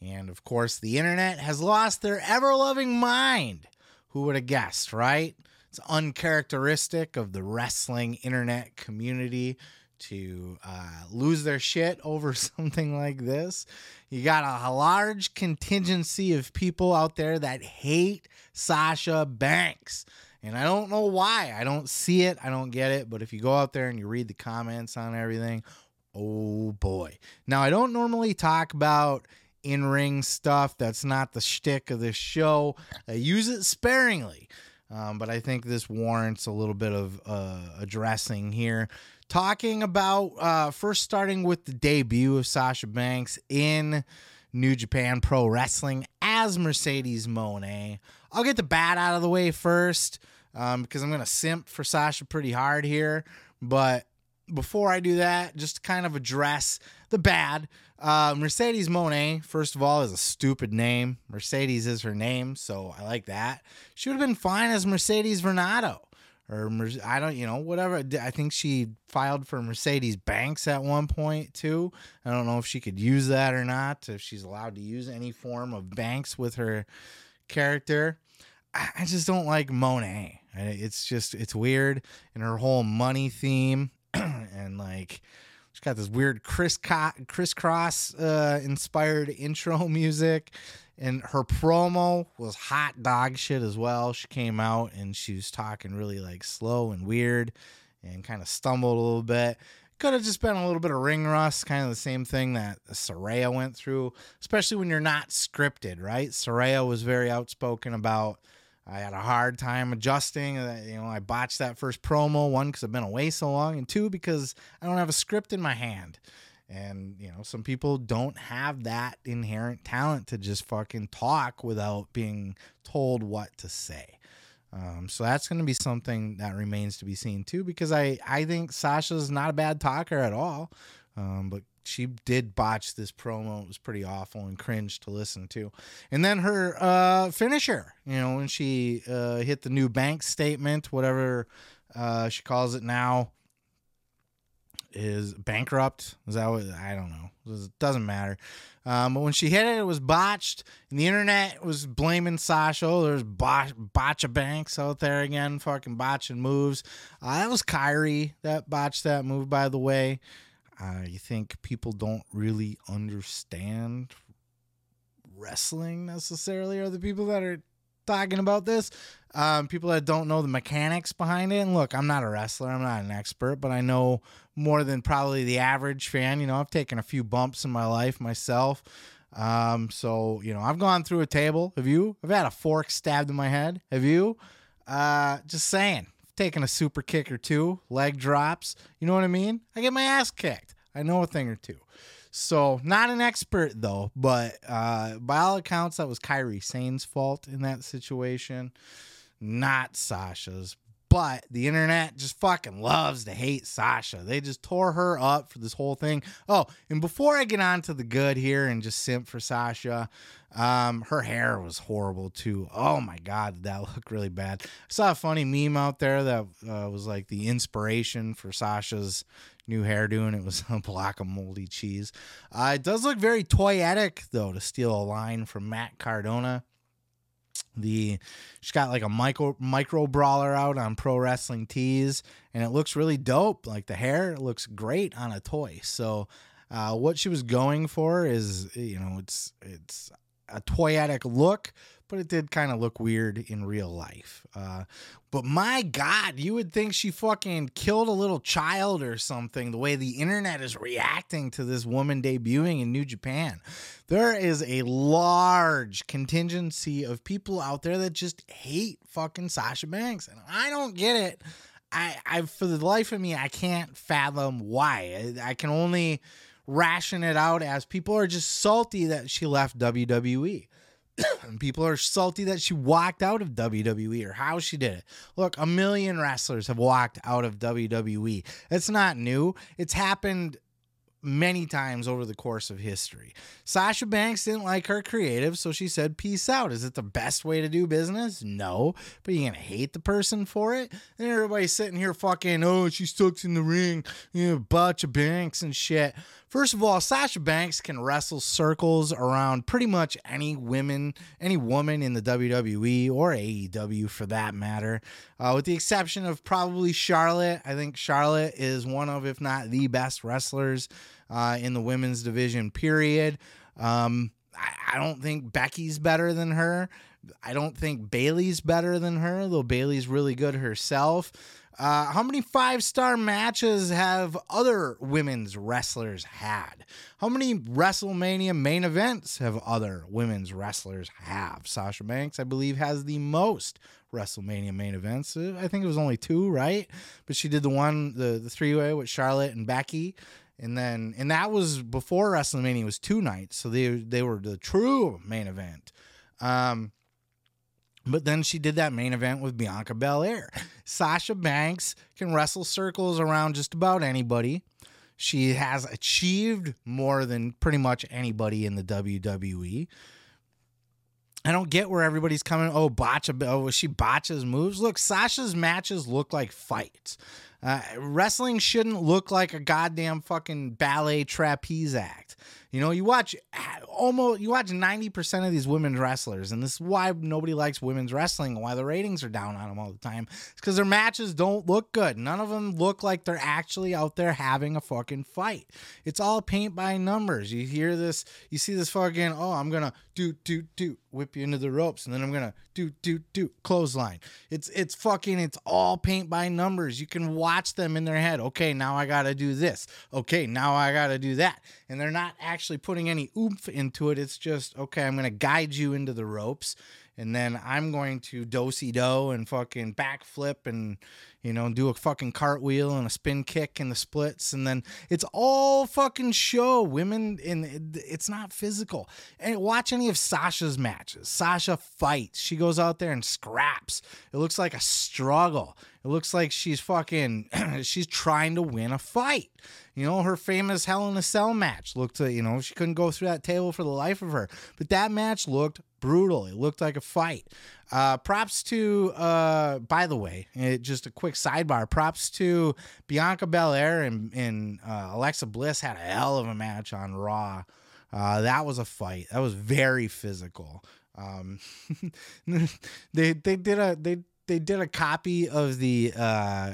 And of course, the internet has lost their ever loving mind. Who would have guessed, right? It's uncharacteristic of the wrestling internet community to uh, lose their shit over something like this. You got a, large contingency of people out there that hate Sasha Banks. And I don't know why. I don't see it. I don't get it. But if you go out there and you read the comments on everything, oh boy. Now, I don't normally talk about in ring stuff. That's not the shtick of this show. I use it sparingly. Um, but I think this warrants a little bit of uh, addressing here. Talking about uh, first starting with the debut of Sasha Banks in New Japan Pro Wrestling as Mercedes Moné. I'll get the bad out of the way first um, because I'm going to simp for Sasha pretty hard here. But before I do that, just kind of address the bad. Uh, Mercedes Moné, first of all, is a stupid name. Mercedes is her name, so I like that. She would have been fine as Mercedes Varnado or I don't, you know, whatever. I think she filed for Mercedes Banks at one point too. I don't know if she could use that or not. If she's allowed to use any form of Banks with her character, I just don't like Moné. It's just it's weird and her whole money theme and like she's got this weird criss crisscross uh, inspired intro music and her promo was hot dog shit as well. She came out and she was talking really like slow and weird and kind of stumbled a little bit. Could have just been a little bit of ring rust, kind of the same thing that Saraya went through, especially when you're not scripted, right? Saraya was very outspoken about. I had a hard time adjusting. You know, I botched that first promo one because I've been away so long, and two because I don't have a script in my hand. And, you know, some people don't have that inherent talent to just fucking talk without being told what to say. Um, so that's going to be something that remains to be seen too, because I, I think Sasha's not a bad talker at all. Um, but she did botch this promo. It was pretty awful and cringe to listen to. And then her uh, finisher, you know, when she uh, hit the new bank statement, whatever uh, she calls it now, is bankrupt. Is that what I don't know? It doesn't matter. Um, but when she hit it, it was botched, and the internet was blaming Sasha. Oh, there's botch, botcha banks out there again, fucking botching moves. Uh, that was Kairi that botched that move, by the way. You think people don't really understand wrestling necessarily, are the people that are talking about this. Um, people that don't know the mechanics behind it. And look, I'm not a wrestler, I'm not an expert, but I know more than probably the average fan. You know, I've taken a few bumps in my life myself. Um, so you know, I've gone through a table. Have you? I've had a fork stabbed in my head. Have you? Uh, just saying. Taking a super kick or two, leg drops. You know what I mean? I get my ass kicked. I know a thing or two. So not an expert though, but uh, by all accounts, that was Kairi Sane's fault in that situation, not Sasha's. But the internet just fucking loves to hate Sasha. They just tore her up for this whole thing. Oh, and before I get on to the good here and just simp for Sasha, um, her hair was horrible too. Oh my god, did that look really bad? I saw a funny meme out there that uh, was like the inspiration for Sasha's new hairdo, and it was a block of moldy cheese. Uh, it does look very toyetic though, to steal a line from Matt Cardona. The she's got like a micro micro brawler out on Pro Wrestling Tees, and it looks really dope. Like the hair looks great on a toy. So, uh, what she was going for is, you know, it's it's a toyetic look, but it did kind of look weird in real life. Uh, but my God, you would think she fucking killed a little child or something the way the internet is reacting to this woman debuting in New Japan. There is a large contingency of people out there that just hate fucking Sasha Banks. And I don't get it. I, I for the life of me, I can't fathom why. I, I can only ration it out as people are just salty that she left WWE. people are salty that she walked out of WWE or how she did it. Look, a million wrestlers have walked out of WWE. It's not new. It's happened many times over the course of history. Sasha Banks didn't like her creative, so she said, Peace out. Is it the best way to do business? No. But you're gonna hate the person for it? And everybody's sitting here fucking, oh, she stuck in the ring, you know, bunch of Banks and shit. First of all, Sasha Banks can wrestle circles around pretty much any women, any woman in the WWE or AEW for that matter, uh, with the exception of probably Charlotte. I think Charlotte is one of, if not the best wrestlers uh, in the women's division, period. Um, I, I don't think Becky's better than her. I don't think Bayley's better than her, though Bayley's really good herself. Uh, how many five star matches have other women's wrestlers had? How many WrestleMania main events have other women's wrestlers have? Sasha Banks, I believe, has the most WrestleMania main events. Uh, I think it was only two, right? But she did the one, the, the three way with Charlotte and Becky. And then, and that was before WrestleMania was two nights, so they they were the true main event. Um, but then she did that main event with Bianca Belair. Sasha Banks can wrestle circles around just about anybody. She has achieved more than pretty much anybody in the WWE. I don't get where everybody's coming. Oh, botch! Oh, she botches moves. Look, Sasha's matches look like fights. Uh, wrestling shouldn't look like a goddamn fucking ballet trapeze act. You know, you watch uh, almost you watch 90% of these women's wrestlers and this is why nobody likes women's wrestling and why the ratings are down on them all the time. It's cuz their matches don't look good. None of them look like they're actually out there having a fucking fight. It's all paint by numbers. You hear this, you see this fucking, oh, I'm going to do do do whip you into the ropes and then I'm to do do do clothesline. It's it's fucking it's all paint by numbers. You can watch them in their head. Okay, now I got to do this. Okay, now I got to do that. And they're not actually putting any oomph into it. It's just, okay, I'm to guide you into the ropes and then I'm going to dosey do and fucking backflip and you know do a fucking cartwheel and a spin kick and the splits and then it's all fucking show. Women and it's not physical. And watch any of Sasha's matches. Sasha fights. She goes out there and scraps. It looks like a struggle. It looks like she's fucking she's trying to win a fight. You know, her famous Hell in a Cell match looked, you know, she couldn't go through that table for the life of her. But that match looked brutal. It looked like a fight. Uh, props to, uh, by the way, it, just a quick sidebar. Props to Bianca Belair and, and uh, Alexa Bliss had a hell of a match on Raw. Uh, that was a fight. That was very physical. Um, they they did a they they did a copy of the uh,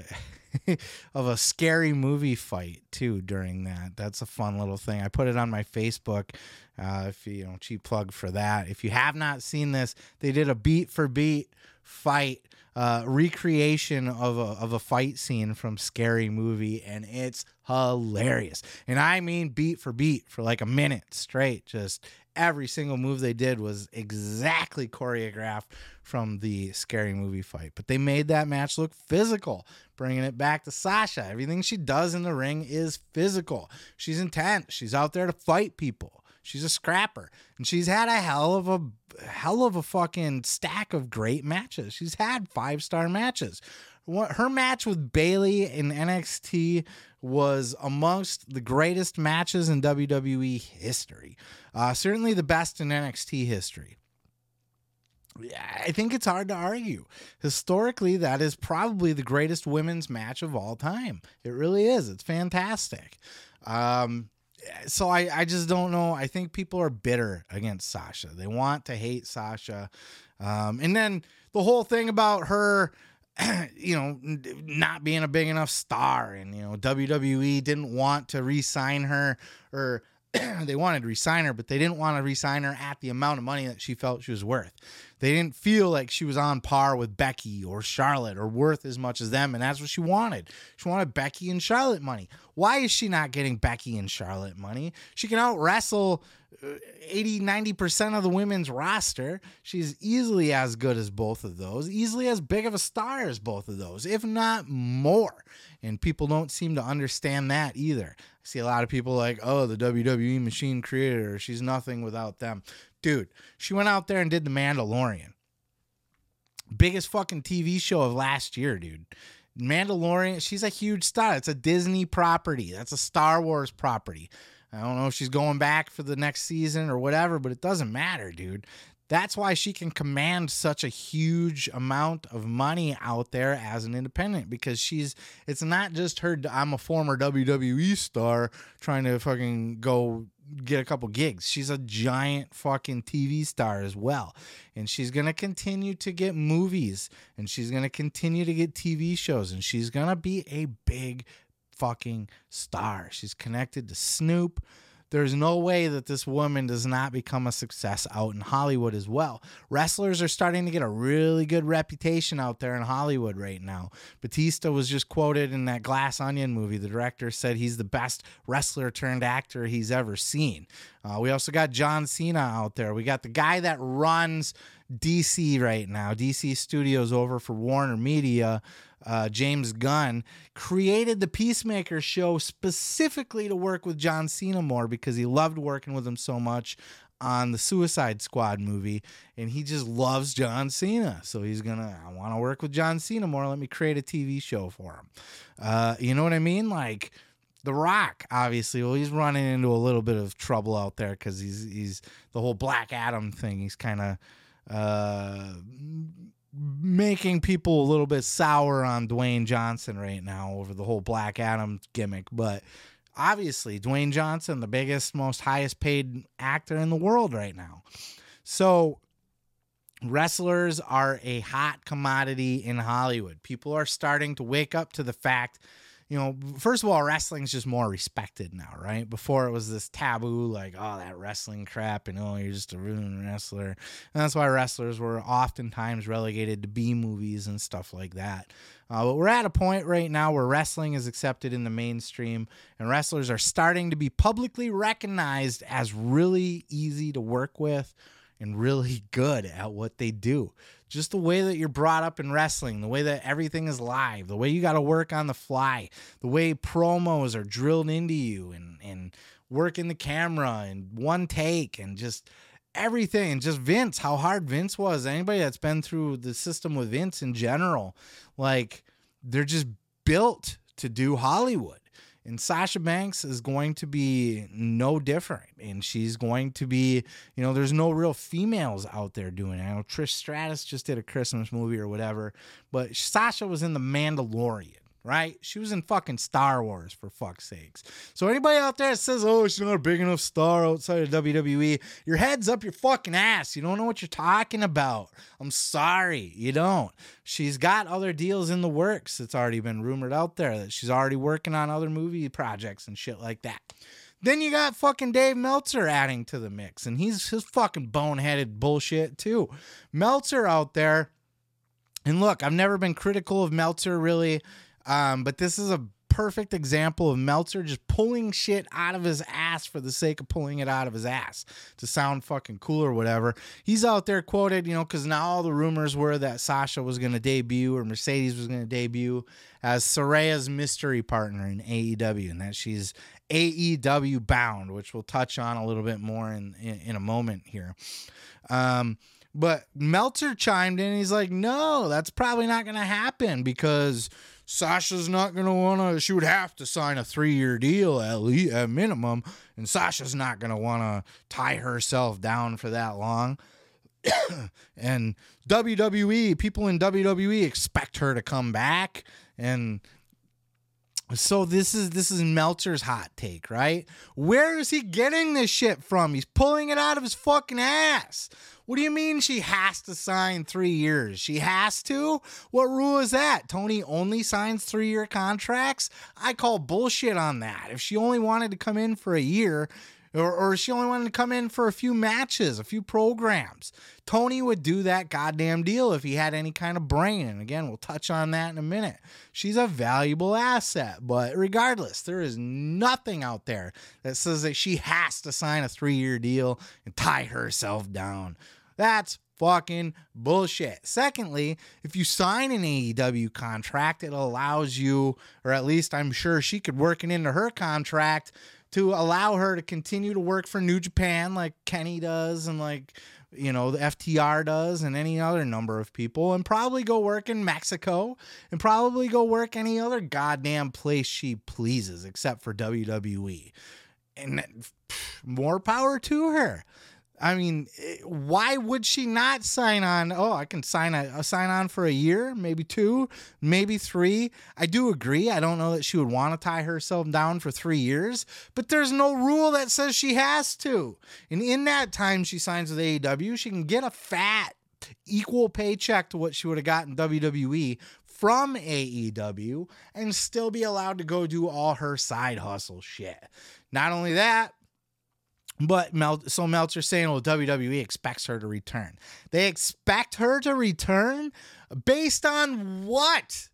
of a scary movie fight too during that. That's a fun little thing. I put it on my Facebook. Uh, if you, know, cheap plug for that. If you have not seen this, they did a beat for beat fight uh, recreation of a, of a fight scene from Scary Movie, and it's hilarious. And I mean beat for beat for like a minute straight. Just every single move they did was exactly choreographed from the Scary Movie fight. But they made that match look physical, bringing it back to Sasha. Everything she does in the ring is physical. She's intense. She's out there to fight people. She's a scrapper, and she's had a hell of a hell of a fucking stack of great matches. She's had five star matches. Her match with Bayley in NXT was amongst the greatest matches in WWE history. Uh, certainly the best in NXT history. I think it's hard to argue. Historically, that is probably the greatest women's match of all time. It really is. It's fantastic. Um, so I, I just don't know. I think people are bitter against Sasha. They want to hate Sasha. Um, and then the whole thing about her, you know, not being a big enough star and, you know, WWE didn't want to re sign her or they wanted to re-sign her, but they didn't want to re-sign her at the amount of money that she felt she was worth. They didn't feel like she was on par with Becky or Charlotte or worth as much as them, and that's what she wanted. She wanted Becky and Charlotte money. Why is she not getting Becky and Charlotte money? She can out wrestle 80 90% of the women's roster. She's easily as good as both of those, easily as big of a star as both of those, if not more. And people don't seem to understand that either. I see a lot of people like, oh, the WWE machine created her. She's nothing without them. Dude, she went out there and did The Mandalorian. Biggest fucking TV show of last year, dude. Mandalorian, she's a huge star. It's a Disney property. That's a Star Wars property. I don't know if she's going back for the next season or whatever, but it doesn't matter, dude. That's why she can command such a huge amount of money out there as an independent because she's it's not just her I'm a former WWE star trying to fucking go get a couple gigs. She's a giant fucking TV star as well. And she's going to continue to get movies and she's going to continue to get TV shows and she's going to be a big fucking star. She's connected to Snoop there's no way that this woman does not become a success out in Hollywood as well. Wrestlers are starting to get a really good reputation out there in Hollywood right now. Batista was just quoted in that Glass Onion movie. The director said he's the best wrestler turned actor he's ever seen. Uh, we also got John Cena out there. We got the guy that runs DC right now, DC Studios over for Warner Media uh, James Gunn, created the Peacemaker show specifically to work with John Cena more because he loved working with him so much on the Suicide Squad movie, and he just loves John Cena. So he's gonna, I want to work with John Cena more. Let me create a TV show for him. Uh, you know what I mean? Like The Rock, obviously. Well, he's running into a little bit of trouble out there because he's he's the whole Black Adam thing. He's kind of uh making people a little bit sour on Dwayne Johnson right now over the whole Black Adam gimmick. But obviously, Dwayne Johnson, the biggest, most highest paid actor in the world right now. So wrestlers are a hot commodity in Hollywood. People are starting to wake up to the fact you know, first of all, wrestling's just more respected now, right? Before it was this taboo, like, oh, that wrestling crap, and oh, you're just a ruined wrestler. And that's why wrestlers were oftentimes relegated to B movies and stuff like that. Uh, but we're at a point right now where wrestling is accepted in the mainstream, and wrestlers are starting to be publicly recognized as really easy to work with and really good at what they do just the way that you're brought up in wrestling, the way that everything is live, the way you got to work on the fly, the way promos are drilled into you and and working the camera and one take and just everything and just Vince, how hard Vince was. Anybody that's been through the system with Vince in general, like they're just built to do Hollywood. And Sasha Banks is going to be no different. And she's going to be, you know, there's no real females out there doing it. I know Trish Stratus just did a Christmas movie or whatever, but Sasha was in The Mandalorian right? She was in fucking Star Wars for fuck's sakes. So anybody out there that says, "Oh, she's not a big enough star outside of WWE," your head's up your fucking ass. You don't know what you're talking about. I'm sorry, you don't. She's got other deals in the works. It's already been rumored out there that she's already working on other movie projects and shit like that. Then you got fucking Dave Meltzer adding to the mix, and he's his fucking boneheaded bullshit too. Meltzer out there. And look, I've never been critical of Meltzer really um, but this is a perfect example of Meltzer just pulling shit out of his ass for the sake of pulling it out of his ass to sound fucking cool or whatever. He's out there quoted, you know, because now all the rumors were that Sasha was going to debut or Mercedes was going to debut as Saraya's mystery partner in AEW and that she's AEW bound, which we'll touch on a little bit more in, in, in a moment here. Um, but Meltzer chimed in. He's like, no, that's probably not going to happen because Sasha's not going to want to, she would have to sign a three year deal at least, at minimum. And Sasha's not going to want to tie herself down for that long. and WWE, people in WWE expect her to come back. And so this is this is Meltzer's hot take, right? Where is he getting this shit from? He's pulling it out of his fucking ass. What do you mean she has to sign three years? She has to? What rule is that? Tony only signs three year contracts? I call bullshit on that. If she only wanted to come in for a year, or, or she only wanted to come in for a few matches, a few programs. Tony would do that goddamn deal if he had any kind of brain. And again, we'll touch on that in a minute. She's a valuable asset, but regardless, there is nothing out there that says that she has to sign a three year deal and tie herself down. That's fucking bullshit. Secondly, if you sign an AEW contract, it allows you, or at least I'm sure she could work it into her contract to allow her to continue to work for New Japan like Kenny does and like you know the FTR does and any other number of people and probably go work in Mexico and probably go work any other goddamn place she pleases except for WWE. And more power to her. I mean, eh, why would she not sign on? Oh, I can sign a, a, sign on for a year, maybe two, maybe three. I do agree. I don't know that she would want to tie herself down for three years, but there's no rule that says she has to. And in that time she signs with AEW, she can get a fat equal paycheck to what she would have gotten WWE from AEW and still be allowed to go do all her side hustle shit. Not only that, But Mel, so Meltzer's saying, well, WWE expects her to return. They expect her to return based on what?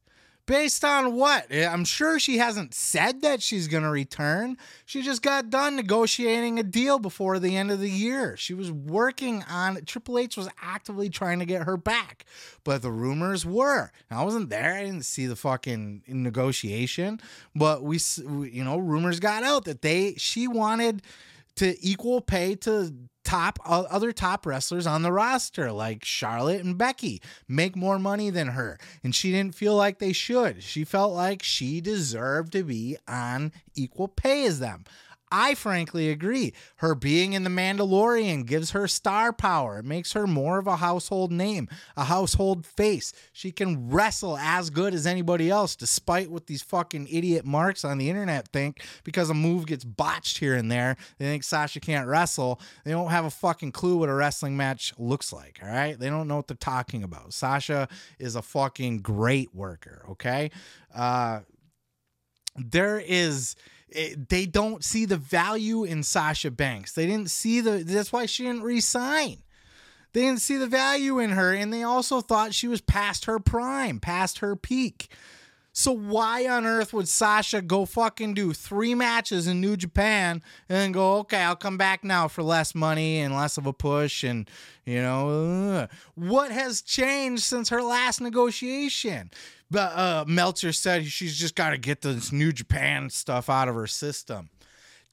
Based on what? Eh, I'm sure she hasn't said that she's going to return. She just got done negotiating a deal before the end of the year. She was working on Triple H was actively trying to get her back. But the rumors were. I wasn't there. I didn't see the fucking negotiation, but we you know, rumors got out that they she wanted to equal pay to top other top wrestlers on the roster like Charlotte and Becky make more money than her and she didn't feel like they should. She felt like she deserved to be on equal pay as them. I frankly agree. Her being in The Mandalorian gives her star power. It makes her more of a household name, a household face. She can wrestle as good as anybody else, despite what these fucking idiot marks on the internet think because a move gets botched here and there. They think Sasha can't wrestle. They don't have a fucking clue what a wrestling match looks like, all right? They don't know what they're talking about. Sasha is a fucking great worker, okay? Uh, there is it, they don't see the value in Sasha Banks. They didn't see the that's why she didn't resign. They didn't see the value in her and they also thought she was past her prime, past her peak. So why on earth would Sasha go fucking do three matches in New Japan and then go, okay, I'll come back now for less money and less of a push and you know, uh, what has changed since her last negotiation? But uh, Meltzer said she's just got to get this New Japan stuff out of her system.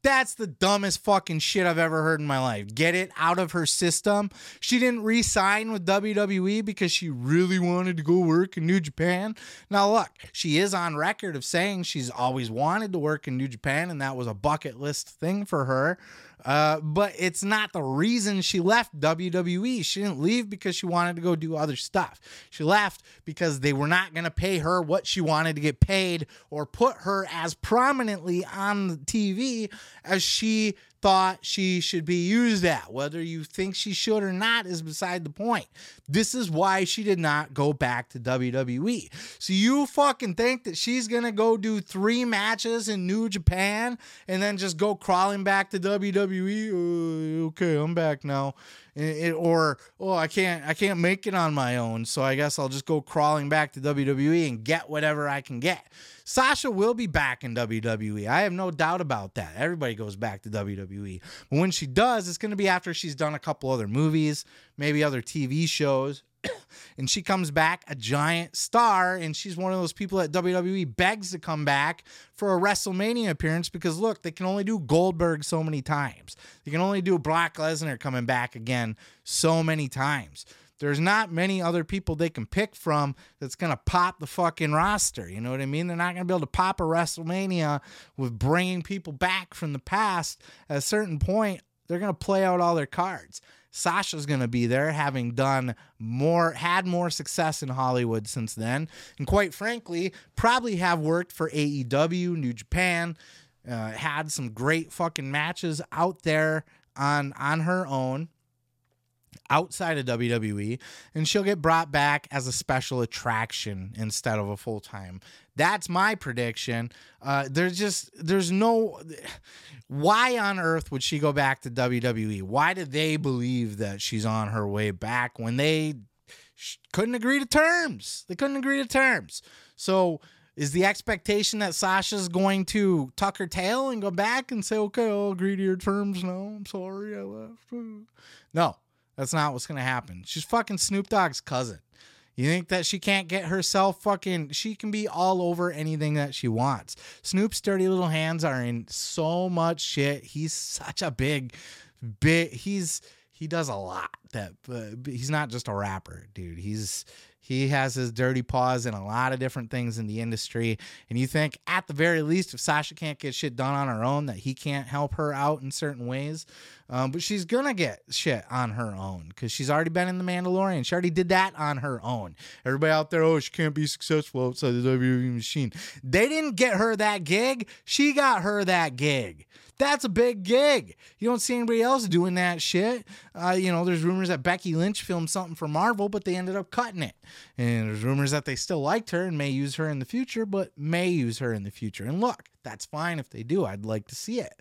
That's the dumbest fucking shit I've ever heard in my life. Get it out of her system. She didn't re sign with WWE because she really wanted to go work in New Japan. Now, look, she is on record of saying she's always wanted to work in New Japan, and that was a bucket list thing for her. Uh, but it's not the reason she left WWE. She didn't leave because she wanted to go do other stuff. She left because they were not going to pay her what she wanted to get paid or put her as prominently on TV as she thought she should be used at. Whether you think she should or not is beside the point. This is why she did not go back to WWE. So you fucking think that she's to go do three matches in New Japan and then just go crawling back to WWE? Uh, okay, I'm back now. Or oh I can't I can't make it on my own so I guess I'll just go crawling back to WWE and get whatever I can get. Sasha will be back in WWE. I have no doubt about that. Everybody goes back to WWE. But when she does, it's going to be after she's done a couple other movies, maybe other TV shows. And she comes back a giant star, and she's one of those people that WWE begs to come back for a WrestleMania appearance because look, they can only do Goldberg so many times. They can only do Brock Lesnar coming back again so many times there's not many other people they can pick from that's going to pop the fucking roster. You know what I mean? They're not going to be able to pop a WrestleMania with bringing people back from the past. At a certain point, they're going to play out all their cards. Sasha's going to be there, having done more, had more success in Hollywood since then. And quite frankly, probably have worked for AEW, New Japan, uh, had some great fucking matches out there on on her own outside of WWE, and she'll get brought back as a special attraction instead of a full time. That's my prediction. Uh, there's just there's no why on earth would she go back to WWE? Why did they believe that she's on her way back when they couldn't agree to terms? They couldn't agree to terms. So is the expectation that Sasha's going to tuck her tail and go back and say, "Okay, I'll agree to your terms now. I'm sorry I left." No, that's not what's gonna happen. She's fucking Snoop Dogg's cousin. You think that she can't get herself fucking she can be all over anything that she wants. Snoop's dirty little hands are in so much shit. He's such a big bit he's he does a lot that uh, he's not just a rapper, dude. He's he has his dirty paws in a lot of different things in the industry. And you think, at the very least, if Sasha can't get shit done on her own, that he can't help her out in certain ways. Um, but she's to get shit on her own because she's already been in The Mandalorian. She already did that on her own. Everybody out there, oh, she can't be successful outside the WWE machine. They didn't get her that gig. She got her that gig. That's a big gig. You don't see anybody else doing that shit. Uh, you know, there's rumors that Becky Lynch filmed something for Marvel, but they ended up cutting it. And there's rumors that they still liked her and may use her in the future, but may use her in the future. And look, that's fine if they do. I'd like to see it.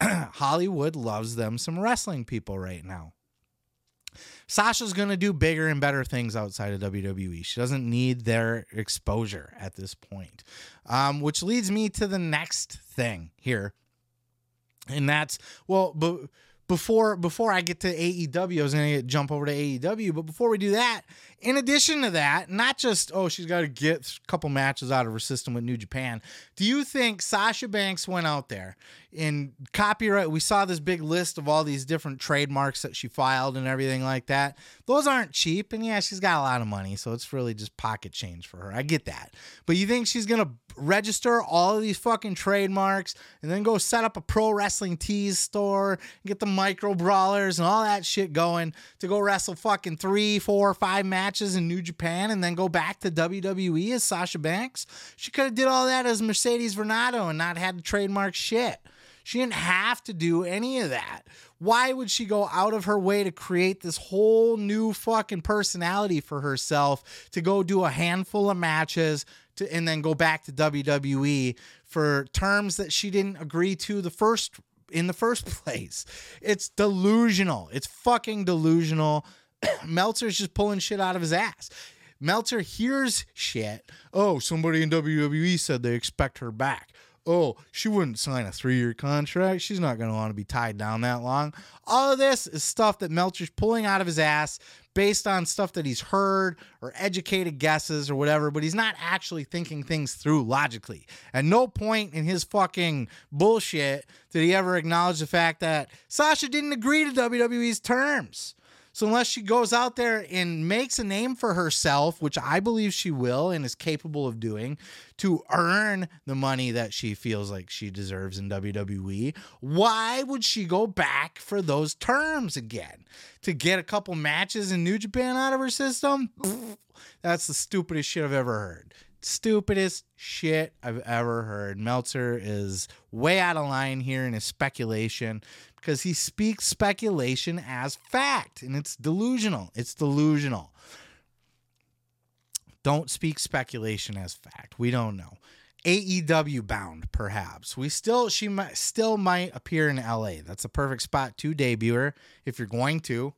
Hollywood loves them some wrestling people right now. Sasha's going to do bigger and better things outside of WWE. She doesn't need their exposure at this point. Um, which leads me to the next thing here. And that's, well, but before before I get to AEW, I was gonna jump over to AEW. But before we do that, in addition to that, not just oh she's got to get a couple matches out of her system with New Japan. Do you think Sasha Banks went out there in copyright? We saw this big list of all these different trademarks that she filed and everything like that. Those aren't cheap, and yeah, she's got a lot of money, so it's really just pocket change for her. I get that, but you think she's gonna register all of these fucking trademarks and then go set up a pro wrestling tees store, and get the micro brawlers and all that shit going to go wrestle fucking three, four, five matches in New Japan and then go back to WWE as Sasha Banks. She could have did all that as Mercedes Varnado and not had to trademark shit. She didn't have to do any of that. Why would she go out of her way to create this whole new fucking personality for herself to go do a handful of matches, to and then go back to WWE for terms that she didn't agree to the first in the first place. It's delusional. It's fucking delusional. Meltzer's just pulling shit out of his ass. Meltzer hears shit. Oh, somebody in WWE said they expect her back oh, she wouldn't sign a three year contract. She's not going to want to be tied down that long. All of this is stuff that Meltzer's pulling out of his ass based on stuff that he's heard or educated guesses or whatever, but he's not actually thinking things through logically. At no point in his fucking bullshit did he ever acknowledge the fact that Sasha didn't agree to WWE's terms. So unless she goes out there and makes a name for herself, which I believe she will and is capable of doing, to earn the money that she feels like she deserves in WWE, why would she go back for those terms again? To get a couple matches in New Japan out of her system? That's the stupidest shit I've ever heard stupidest shit I've ever heard. Meltzer is way out of line here in his speculation because he speaks speculation as fact and it's delusional. It's delusional. Don't speak speculation as fact. We don't know. AEW bound, perhaps. We still she might still might appear in LA. That's a perfect spot to debut her if you're going to.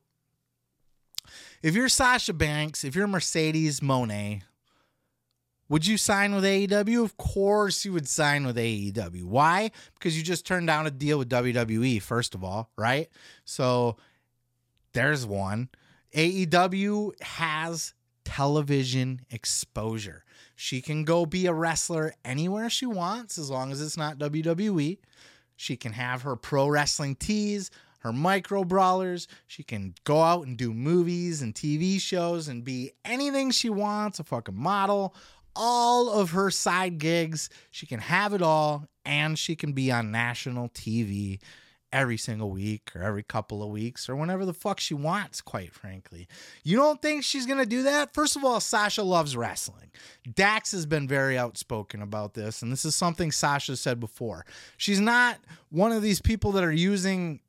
If you're Sasha Banks, if you're Mercedes Moné, would you sign with AEW? Of course you would sign with AEW. Why? Because you just turned down a deal with WWE, first of all, right? So there's one. AEW has television exposure. She can go be a wrestler anywhere she wants as long as it's not WWE. She can have her pro wrestling tees, her micro brawlers. She can go out and do movies and TV shows and be anything she wants, a fucking model, all of her side gigs. She can have it all, and she can be on national TV every single week or every couple of weeks or whenever the fuck she wants, quite frankly. You don't think she's going to do that? First of all, Sasha loves wrestling. Dax has been very outspoken about this, and this is something Sasha said before. She's not one of these people that are using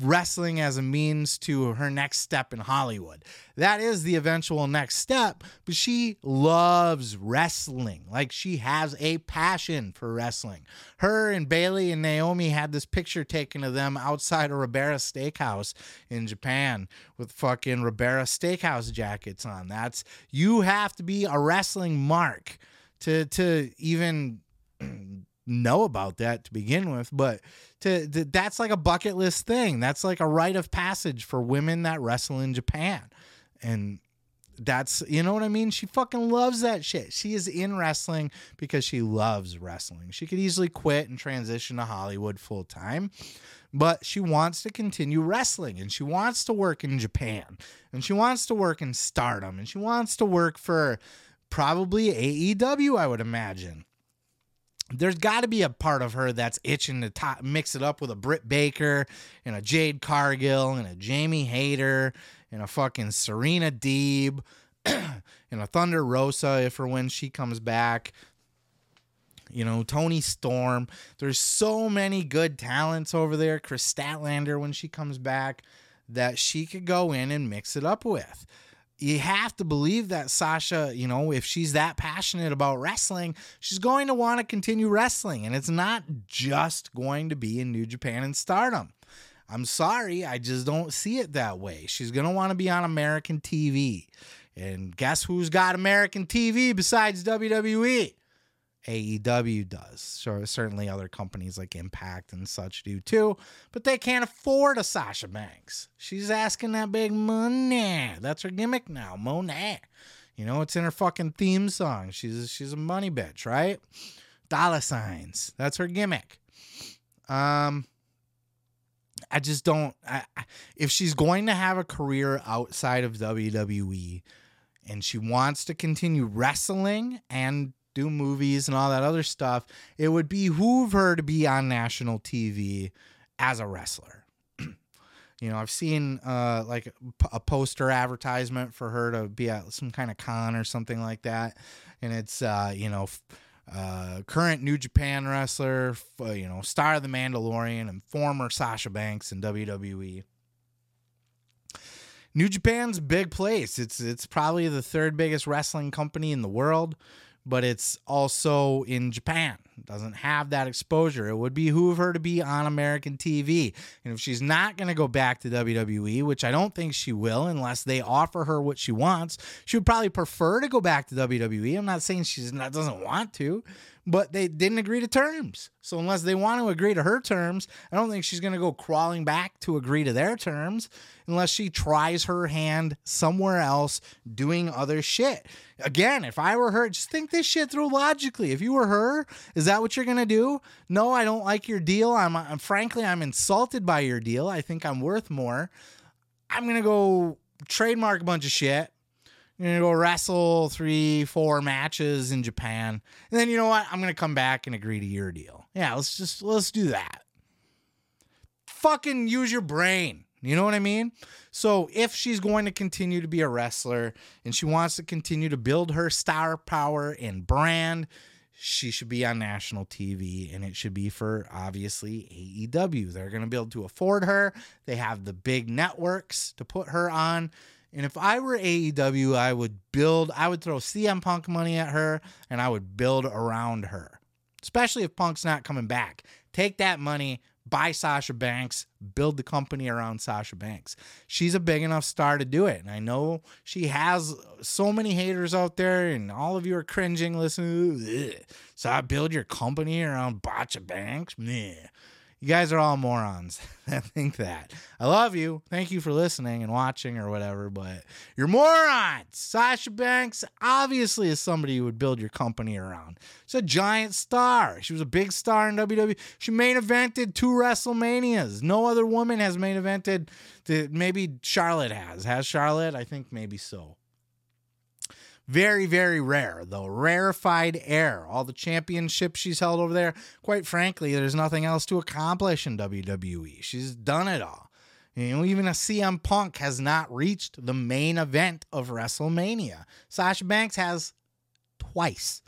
wrestling as a means to her next step in Hollywood. That is the eventual next step, but she loves wrestling. Like she has a passion for wrestling. Her and Bayley and Naomi had this picture taken of them outside a Ribera Steakhouse in Japan with fucking Ribera Steakhouse jackets on. That's you have to be a wrestling mark to to even know about that to begin with, but to, to, that's like a bucket list thing. That's like a rite of passage for women that wrestle in Japan. And that's you know what I mean? She fucking loves that shit. She is in wrestling because she loves wrestling. She could easily quit and transition to Hollywood full time, but she wants to continue wrestling and she wants to work in Japan and she wants to work in stardom and she wants to work for probably AEW, I would imagine there's got to be a part of her that's itching to top, mix it up with a Britt Baker and a Jade Cargill and a Jamie Hayter and a fucking Serena Deeb and a Thunder Rosa if or when she comes back. you know, Toni Storm. There's so many good talents over there. Kris Statlander when she comes back that she could go in and mix it up with. You have to believe that Sasha, you know, if she's that passionate about wrestling, she's going to want to continue wrestling. And it's not just going to be in New Japan and stardom. I'm sorry, I just don't see it that way. She's going to want to be on American TV. And guess who's got American TV besides WWE? AEW does. So certainly other companies like Impact and such do too, but they can't afford a Sasha Banks. She's asking that big money. That's her gimmick now, Moné. You know, it's in her fucking theme song. She's she's a money bitch, right? Dollar signs. That's her gimmick. Um I just don't I, if she's going to have a career outside of WWE and she wants to continue wrestling and do movies and all that other stuff, it would behoove her to be on national TV as a wrestler. you know, I've seen uh, like a poster advertisement for her to be at some kind of con or something like that, and it's uh, you know. Uh, current New Japan wrestler, uh, you know, star of the Mandalorian, and former Sasha Banks in WWE. New Japan's big place. It's it's probably the third biggest wrestling company in the world but it's also in Japan. Doesn't have that exposure. It would behoove her to be on American TV. And if she's not going to go back to WWE, which I don't think she will unless they offer her what she wants, she would probably prefer to go back to WWE. I'm not saying she doesn't want to, but they didn't agree to terms. So unless they want to agree to her terms, I don't think she's going to go crawling back to agree to their terms unless she tries her hand somewhere else doing other shit. Again, if I were her, just think this shit through logically. If you were her, is that what you're going to do? No, I don't like your deal. I'm, I'm frankly I'm insulted by your deal. I think I'm worth more. I'm going to go trademark a bunch of shit you're gonna go wrestle three, four matches in Japan, and then you know what? I'm gonna come back and agree to your deal. Yeah, let's just let's do that. Fucking use your brain. You know what I mean? So if she's going to continue to be a wrestler and she wants to continue to build her star power and brand, she should be on national TV and it should be for obviously AEW. They're going to be able to afford her. They have the big networks to put her on. And if I were AEW, I would build, I would throw CM Punk money at her and I would build around her, especially if Punk's not coming back. Take that money, buy Sasha Banks, build the company around Sasha Banks. She's a big enough star to do it. And I know she has so many haters out there, and all of you are cringing listening. So I build your company around Botcha Banks? Meh. You guys are all morons that think that. I love you. Thank you for listening and watching or whatever, but you're morons. Sasha Banks obviously is somebody you would build your company around. She's a giant star. She was a big star in WWE. She main evented two WrestleManias. No other woman has main evented. To, maybe Charlotte has. Has Charlotte? I think maybe so. Very, very rare, though. Rarefied air. All the championships she's held over there. Quite frankly, there's nothing else to accomplish in WWE. She's done it all. You know, even a CM Punk has not reached the main event of WrestleMania. Sasha Banks has twice.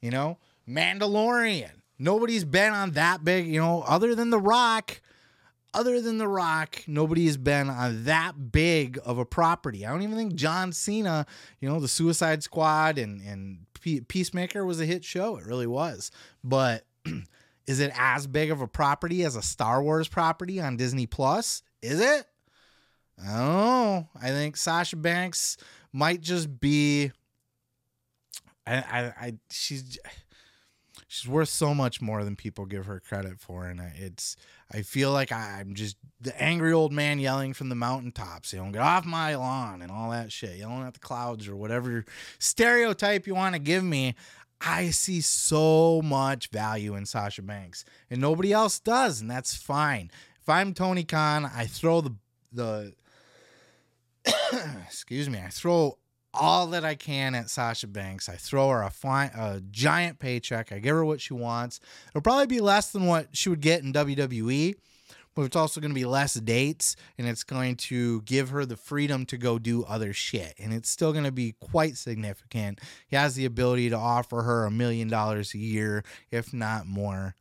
You know, Mandalorian. Nobody's been on that big, you know, other than The Rock other than The Rock, nobody has been on that big of a property. I don't even think John Cena, you know, the Suicide Squad and and Peacemaker was a hit show. It really was. But is it as big of a property as a Star Wars property on Disney Plus? Is it? I don't know. I think Sasha Banks might just be. I I, I she's she's worth so much more than people give her credit for and it's i feel like i'm just the angry old man yelling from the mountaintops you know get off my lawn and all that shit yelling at the clouds or whatever stereotype you want to give me. I see so much value in sasha banks and nobody else does and that's fine. If i'm tony khan i throw the the excuse me i throw all that I can at Sasha Banks. I throw her a, a giant paycheck. I give her what she wants. It'll probably be less than what she would get in WWE, but it's also going to be less dates and it's going to give her the freedom to go do other shit. And it's still going to be quite significant. He has the ability to offer her a million dollars a year, if not more.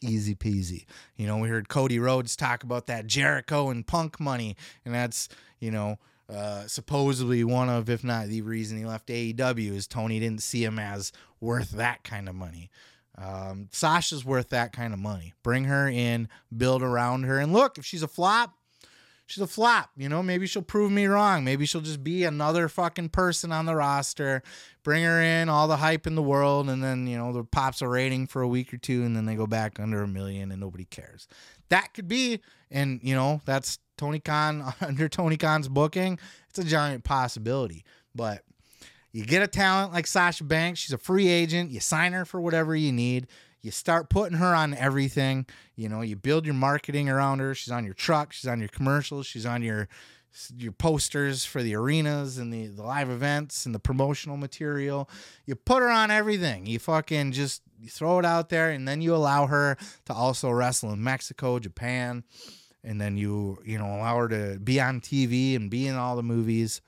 Easy peasy. You know, we heard Cody Rhodes talk about that Jericho and Punk money, and that's, you know, uh, supposedly one of, if not the reason he left AEW is Tony didn't see him as worth that kind of money. Um, Sasha's worth that kind of money. Bring her in, build around her, and look, if she's a flop, she's a flop. You know, maybe she'll prove me wrong. Maybe she'll just be another fucking person on the roster. Bring her in, all the hype in the world, and then, you know, the pops a rating for a week or two, and then they go back under a million and nobody cares. That could be, and, you know, that's Tony Khan under Tony Khan's booking. It's a giant possibility. But you get a talent like Sasha Banks, she's a free agent. You sign her for whatever you need. You start putting her on everything. You know, you build your marketing around her. She's on your truck, she's on your commercials, she's on your your posters for the arenas and the, the live events and the promotional material. You put her on everything. You fucking just throw it out there and then you allow her to also wrestle in Mexico, Japan, and then you, you know, allow her to be on TV and be in all the movies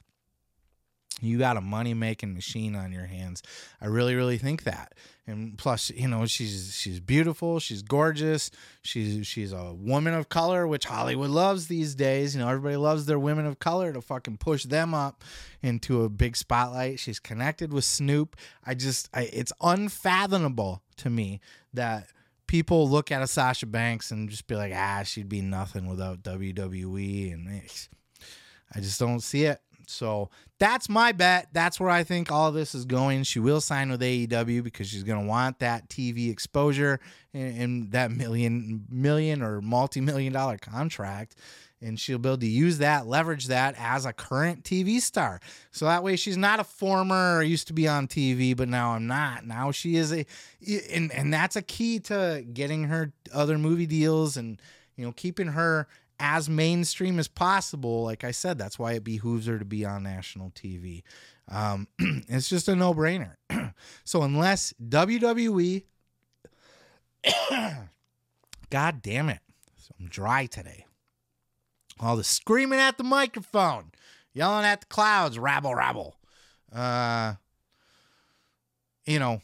you got a money making machine on your hands. I really, really think that. And plus, you know, she's she's beautiful, she's gorgeous, she's she's a woman of color, which Hollywood loves these days. You know, everybody loves their women of color to fucking push them up into a big spotlight. She's connected with Snoop. I just, I, it's unfathomable to me that people look at a Sasha Banks and just be like, ah, she'd be nothing without WWE, and I just don't see it. So that's my bet. That's where I think all this is going. She will sign with AEW because she's going to want that TV exposure and, and that million, million or multi million dollar contract. And she'll be able to use that, leverage that as a current TV star. So that way she's not a former or used to be on TV, but now I'm not. Now she is a, and, and that's a key to getting her other movie deals and, you know, keeping her as mainstream as possible. Like I said, that's why it behooves her to be on national TV. Um, it's just a no brainer. so unless WWE, God damn it, I'm dry today. All the screaming at the microphone, yelling at the clouds, rabble, rabble. Uh, you know,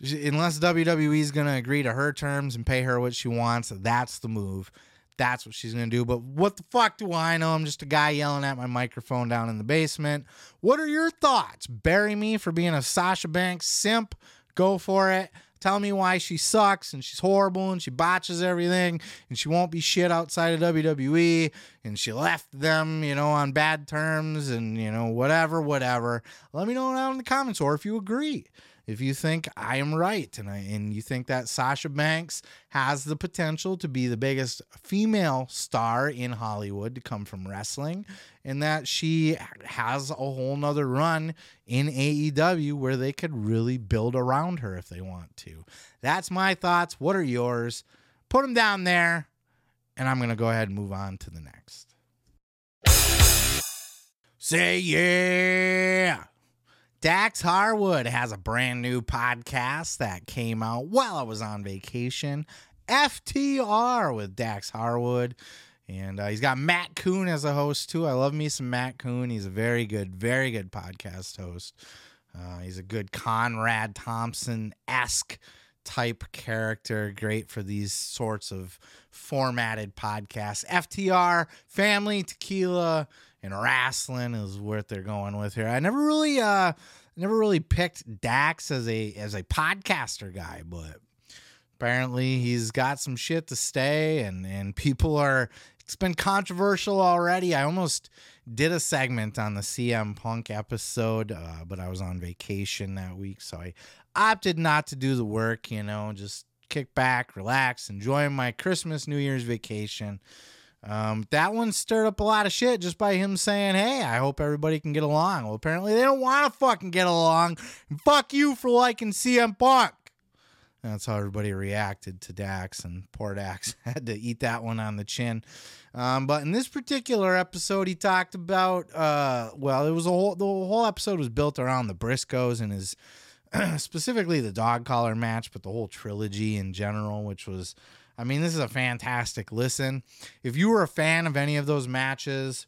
unless WWE is going to agree to her terms and pay her what she wants, that's the move that's what she's going to do. But what the fuck do I know? I'm just a guy yelling at my microphone down in the basement. What are your thoughts? Bury me for being a Sasha Banks simp. Go for it. Tell me why she sucks and she's horrible and she botches everything and she won't be shit outside of WWE and she left them, you know, on bad terms and, you know, whatever, whatever. Let me know down in the comments or if you agree if you think I am right and I, and you think that Sasha Banks has the potential to be the biggest female star in Hollywood to come from wrestling and that she has a whole nother run in AEW where they could really build around her if they want to. That's my thoughts. What are yours? Put them down there and I'm going to go ahead and move on to the next. Say yeah. Dax Harwood has a brand new podcast that came out while I was on vacation. FTR with Dax Harwood. And uh, he's got Matt Koon as a host too. I love me some Matt Koon. He's a very good, very good podcast host. Uh, he's a good Conrad Thompson esque type character. Great for these sorts of formatted podcasts. FTR, family, tequila, and wrestling is what they're going with here. I never really uh never really picked Dax as a as a podcaster guy, but apparently he's got some shit to stay and and people are it's been controversial already. I almost did a segment on the CM Punk episode, uh, but I was on vacation that week, so I opted not to do the work, you know, just kick back, relax, enjoy my Christmas, New Year's vacation. Um, that one stirred up a lot of shit just by him saying, Hey, I hope everybody can get along. Well, apparently they don't want to fucking get along. And fuck you for liking CM Punk. That's how everybody reacted to Dax, and poor Dax had to eat that one on the chin. Um, but in this particular episode, he talked about, uh, well, it was a whole, the whole episode was built around the Briscoes and his, specifically the dog collar match, but the whole trilogy in general, which was I mean, this is a fantastic listen. If you were a fan of any of those matches,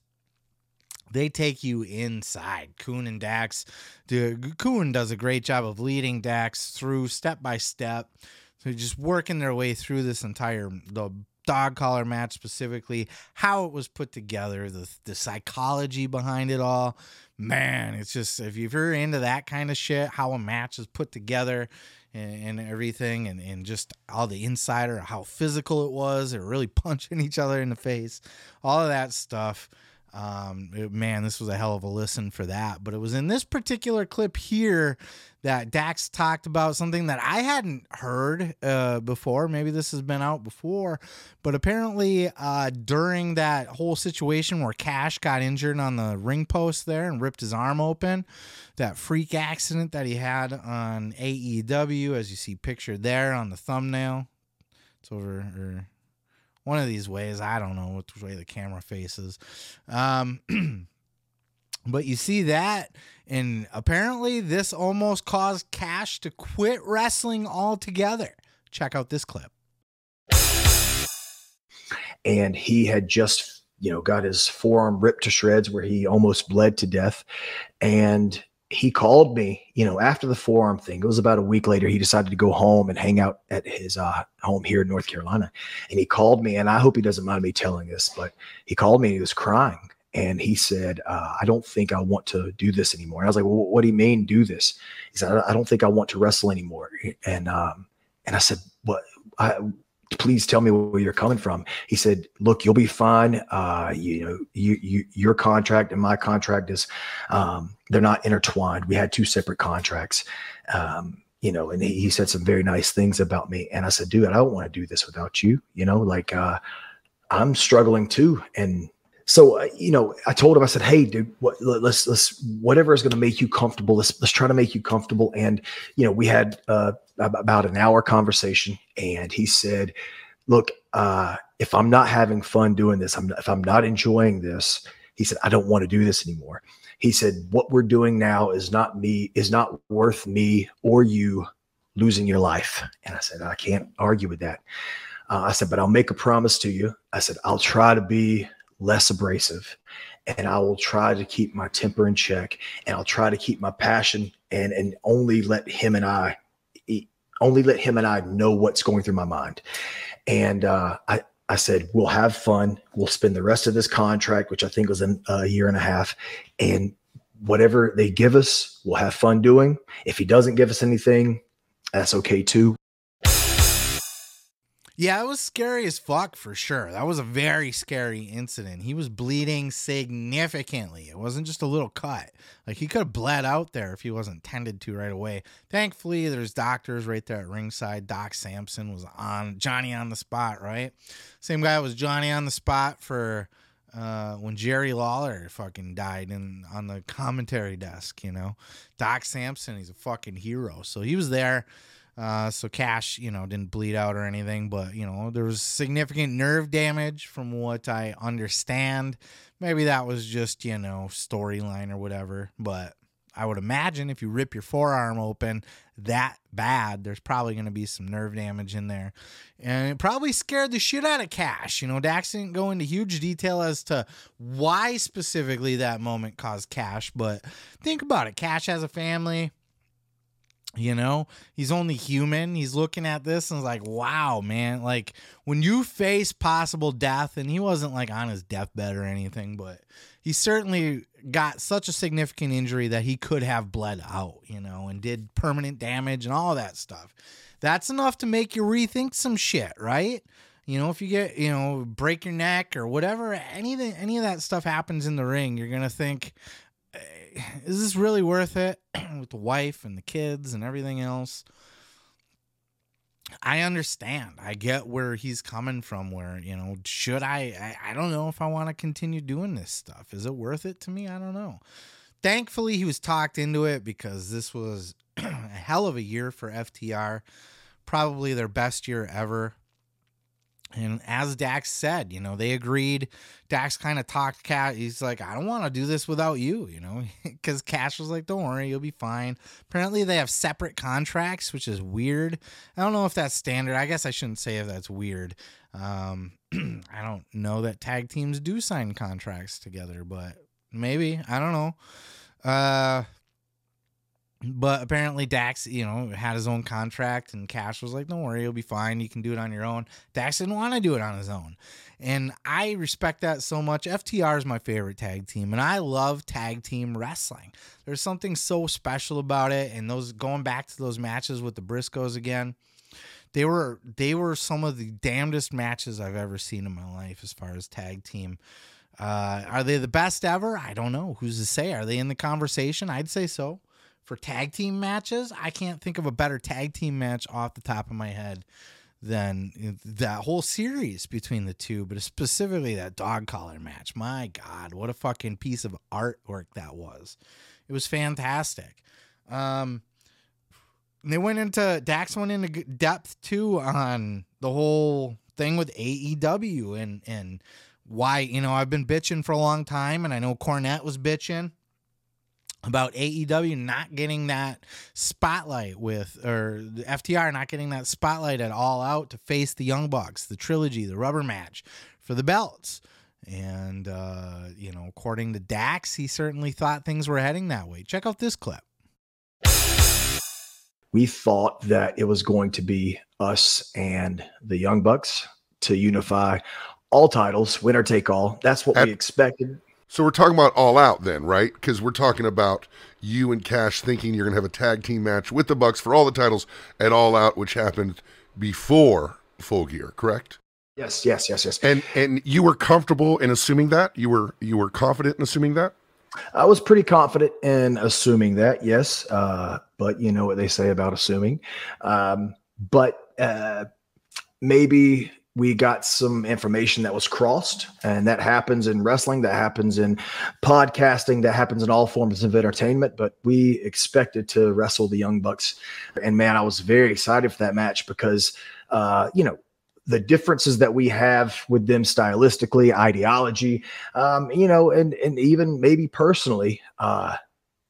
they take you inside. Koon and Dax, the Koon does a great job of leading Dax through step by step. So just working their way through this entire the dog collar match specifically, how it was put together, the the psychology behind it all. Man, it's just if you're into that kind of shit, how a match is put together and, and everything, and, and just all the insider, how physical it was, they're really punching each other in the face, all of that stuff. Um, it, man, this was a hell of a listen for that. But it was in this particular clip here that Dax talked about something that I hadn't heard uh, before. Maybe this has been out before, but apparently uh, during that whole situation where Cash got injured on the ring post there and ripped his arm open, that freak accident that he had on AEW, as you see pictured there on the thumbnail. It's over. Or, one of these ways. I don't know which way the camera faces. Um, but you see that, and apparently this almost caused Cash to quit wrestling altogether. Check out this clip. And he had just, you know, got his forearm ripped to shreds where he almost bled to death. And he called me, you know, after the forearm thing. It was about a week later. He decided to go home and hang out at his uh, home here in North Carolina. And he called me, and I hope he doesn't mind me telling this, but he called me. he was crying, and he said, uh, "I don't think I want to do this anymore." And I was like, "Well, what do you mean do this?" He said, "I don't think I want to wrestle anymore." And um, and I said, "What?" I, please tell me where you're coming from. He said, look, you'll be fine. Uh, you know, you, you, your contract and my contract is, um, they're not intertwined. We had two separate contracts. Um, you know, and he, he, said some very nice things about me. And I said, dude, I don't want to do this without you. You know, like, uh, I'm struggling too. And so, uh, you know, I told him, I said, Hey, dude, what, let's, let's, whatever is going to make you comfortable. Let's, let's try to make you comfortable. And, you know, we had, uh, about an hour conversation and he said, look, uh, if I'm not having fun doing this, I'm, if I'm not enjoying this, he said, I don't want to do this anymore. He said, what we're doing now is not me, is not worth me or you losing your life. And I said, I can't argue with that. Uh, I said, but I'll make a promise to you. I said, I'll try to be less abrasive and I will try to keep my temper in check and I'll try to keep my passion and, and only let him and I only let him and I know what's going through my mind. And uh, I, I said, we'll have fun. We'll spend the rest of this contract, which I think was in a year and a half, and whatever they give us, we'll have fun doing. If he doesn't give us anything, that's okay too. Yeah, it was scary as fuck for sure. That was a very scary incident. He was bleeding significantly. It wasn't just a little cut. Like he could have bled out there if he wasn't tended to right away. Thankfully, there's doctors right there at ringside. Doc Sampson was on Johnny on the spot, right? Same guy was Johnny on the spot for uh, when Jerry Lawler fucking died in on the commentary desk, you know. Doc Sampson, he's a fucking hero. So he was there uh, so Cash, you know, didn't bleed out or anything, but you know, there was significant nerve damage from what I understand. Maybe that was just, you know, storyline or whatever, but I would imagine if you rip your forearm open that bad, there's probably going to be some nerve damage in there. And it probably scared the shit out of Cash. You know, Dax didn't go into huge detail as to why specifically that moment caused Cash, but think about it. Cash has a family you know? He's only human. He's looking at this and is like wow man. Like when you face possible death and he wasn't like on his deathbed or anything but he certainly got such a significant injury that he could have bled out you know and did permanent damage and all that stuff. That's enough to make you rethink some shit right? You know if you get you know break your neck or whatever anything any of that stuff happens in the ring you're gonna think Eh, is this really worth it with the wife and the kids and everything else? I understand. I get where he's coming from. Where you know, should I? I, I don't know if I want to continue doing this stuff. Is it worth it to me? I don't know. Thankfully, he was talked into it because this was a hell of a year for FTR. Probably their best year ever. And as Dax said, you know, they agreed. Dax kind of talked Cash. He's like, I don't want to do this without you, you know, because Cash was like, don't worry, you'll be fine. Apparently, they have separate contracts, which is weird. I don't know if that's standard. I guess I shouldn't say if that's weird. Um, I don't know that tag teams do sign contracts together, but maybe. I don't know. Uh, but apparently Dax, you know, had his own contract and Cash was like, "Don't worry, you'll be fine. You can do it on your own." Dax didn't want to do it on his own. And I respect that so much. FTR is my favorite tag team and I love tag team wrestling. There's something so special about it and those going back to those matches with the Briscoes again. They were they were some of the damnedest matches I've ever seen in my life as far as tag team. Uh, are they the best ever? I don't know. Who's to say? Are they in the conversation? I'd say so for tag team matches, I can't think of a better tag team match off the top of my head than that whole series between the two, but specifically that dog collar match. My God, what a fucking piece of artwork that was. It was fantastic. Um, they went into Dax went into depth too on the whole thing with AEW and and why you know I've been bitching for a long time, and I know Cornette was bitching about AEW not getting that spotlight with, or the FTR not getting that spotlight at all out to face the Young Bucks, the trilogy, the rubber match for the belts. And, uh, you know, according to Dax, he certainly thought things were heading that way. Check out this clip. We thought that it was going to be us and the Young Bucks to unify all titles, winner take all. That's what At- we expected. So we're talking about All Out then, right? Because we're talking about you and Cash thinking you're going to have a tag team match with the Bucks for all the titles at All Out, which happened before Full Gear, correct? Yes, yes, yes, yes. And and you were comfortable in assuming that you were you were confident in assuming that. I was pretty confident in assuming that, yes. Uh, but you know what they say about assuming. Um, but uh, maybe we got some information that was crossed and that happens in wrestling that happens in podcasting that happens in all forms of entertainment but we expected to wrestle the young bucks. And man i was very excited for that match because uh, you know the differences that we have with them stylistically ideology um, you know and and even maybe personally uh,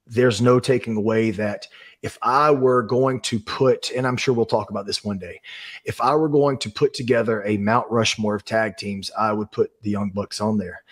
there's no taking away that if I were going to put, and I'm sure we'll talk about this one day, if I were going to put together a Mount Rushmore of tag teams, I would put the Young Bucks on there.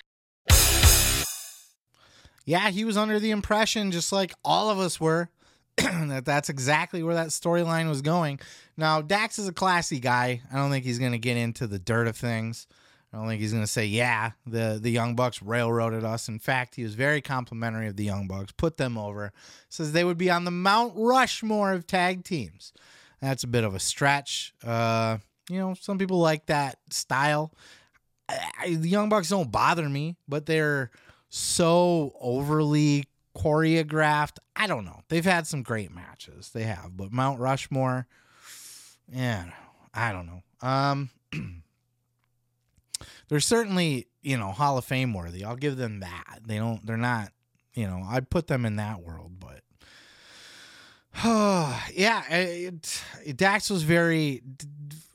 Yeah, he was under the impression, just like all of us were, that that's exactly where that storyline was going. Now, Dax is a classy guy. I don't think he's going to get into the dirt of things. I don't think he's going to say, yeah, the, the Young Bucks railroaded us. In fact, he was very complimentary of the Young Bucks, put them over, says they would be on the Mount Rushmore of tag teams. That's a bit of a stretch. Uh, you know, some people like that style. I, I, the Young Bucks don't bother me, but they're so overly choreographed. I don't know. They've had some great matches. They have, but Mount Rushmore, yeah, I don't know. Um, they're certainly you know Hall of Fame worthy. I'll give them that. They don't. They're not. You know, I'd put them in that world, but. yeah, it, Dax was very,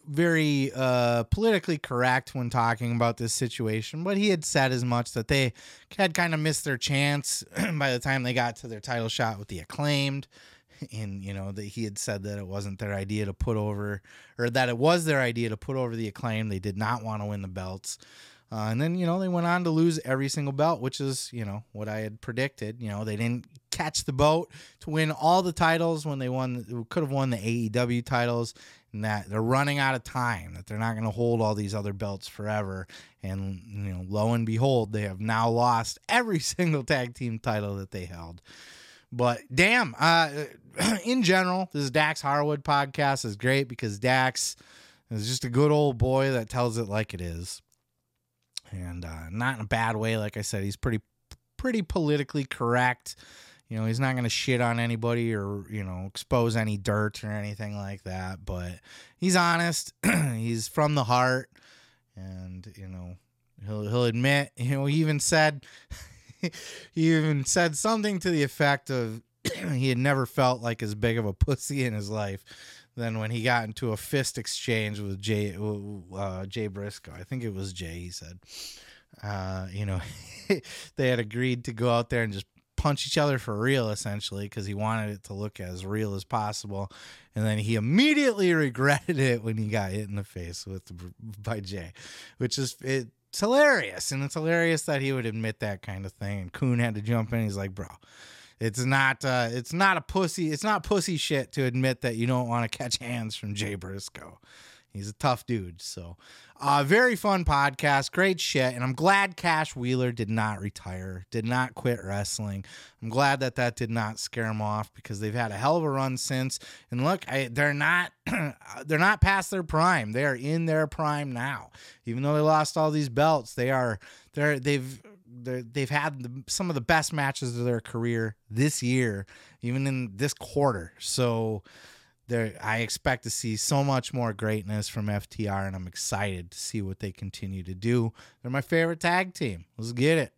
very uh, politically correct when talking about this situation, but he had said as much that they had kind of missed their chance by the time they got to their title shot with the acclaimed and you know that he had said that it wasn't their idea to put over or that it was their idea to put over the acclaim. They did not want to win the belts. Uh, and then you know they went on to lose every single belt which is you know what i had predicted. You know they didn't catch the boat to win all the titles when they won could have won the aew titles and that they're running out of time that they're not going to hold all these other belts forever. And you know lo and behold they have now lost every single tag team title that they held but damn, uh, in general, this Dax Harwood podcast is great because Dax is just a good old boy that tells it like it is, and uh, not in a bad way. Like I said, he's pretty pretty politically correct. You know, he's not going to shit on anybody or you know expose any dirt or anything like that. But he's honest. he's from the heart, and you know he'll he'll admit. You know, he even said. he even said something to the effect of he had never felt like as big of a pussy in his life than when he got into a fist exchange with Jay uh, Jay Briscoe. I think it was Jay. He said, uh, you know, they had agreed to go out there and just punch each other for real, essentially, because he wanted it to look as real as possible. And then he immediately regretted it when he got hit in the face with by Jay, which is it it's hilarious. And it's hilarious that he would admit that kind of thing. And Koon had to jump in. He's like, bro, it's not uh it's not a pussy, it's not pussy shit to admit that you don't want to catch hands from Jay Briscoe. He's a tough dude. So, uh, very fun podcast. Great shit. And I'm glad Cash Wheeler did not retire, did not quit wrestling. I'm glad that that did not scare him off because they've had a hell of a run since. And look, I, they're not they're not past their prime. They are in their prime now. Even though they lost all these belts, they are they're they've they've had the, some of the best matches of their career this year, even in this quarter. So there I expect to see so much more greatness from FTR and I'm excited to see what they continue to do. They're my favorite tag team. Let's get it.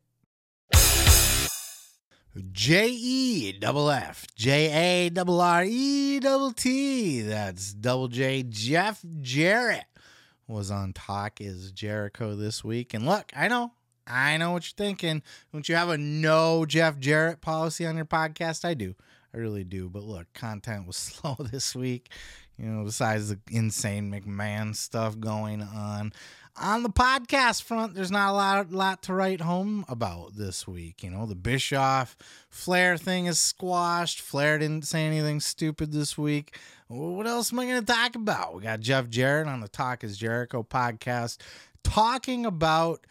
J E double F J A double R E double T. That's double J Jeff Jarrett was on Talk is Jericho this week. And look, I know, I know what you're thinking. Don't you have a no Jeff Jarrett policy on your podcast? I do. I really do. But look, content was slow this week. You know, besides the insane McMahon stuff going on. On the podcast front, there's not a lot, lot to write home about this week. You know, the Bischoff Flair thing is squashed. Flair didn't say anything stupid this week. What else am I going to talk about? We got Jeff Jarrett on the Talk is Jericho podcast talking about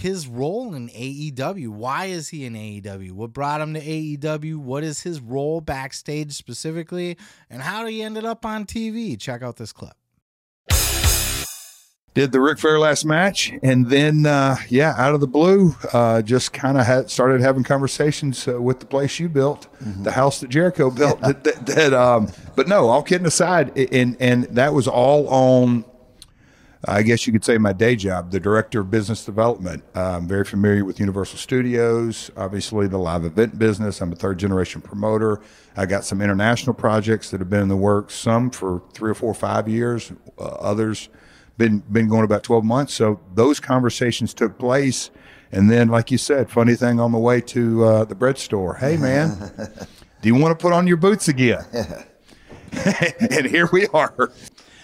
his role in AEW. Why is he in AEW? What brought him to AEW? What is his role backstage specifically? And how do he ended up on TV? Check out this clip. Did the Ric Flair last match, and then uh, yeah, out of the blue, uh, just kind of had started having conversations uh, with the place you built, mm-hmm. the house that Jericho built. Yeah. That, that, that um, but no, all kidding aside, and and that was all on I guess you could say my day job, the director of business development. Uh, I'm very familiar with Universal Studios, obviously the live event business. I'm a third generation promoter. I got some international projects that have been in the works, some for three or four or five years, uh, others been been going about 12 months. So those conversations took place. And then, like you said, funny thing on the way to uh, the bread store. Hey, man, do you want to put on your boots again? and here we are.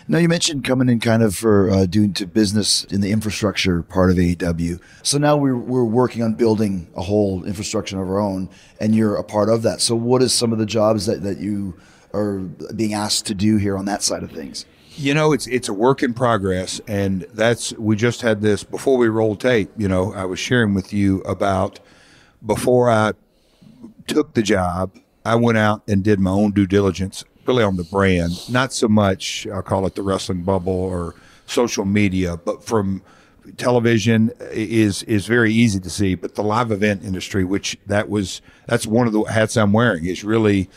Now you mentioned coming in kind of for uh, doing to business in the infrastructure part of AEW. So now we're we're working on building a whole infrastructure of our own, and you're a part of that. So what is some of the jobs that that you are being asked to do here on that side of things? You know, it's it's a work in progress, and that's we just had this before we rolled tape. You know, I was sharing with you about before I took the job, I went out and did my own due diligence really on the brand, not so much, I'll call it the wrestling bubble or social media, but from television is is very easy to see. But the live event industry, which that was, that's one of the hats I'm wearing, is really,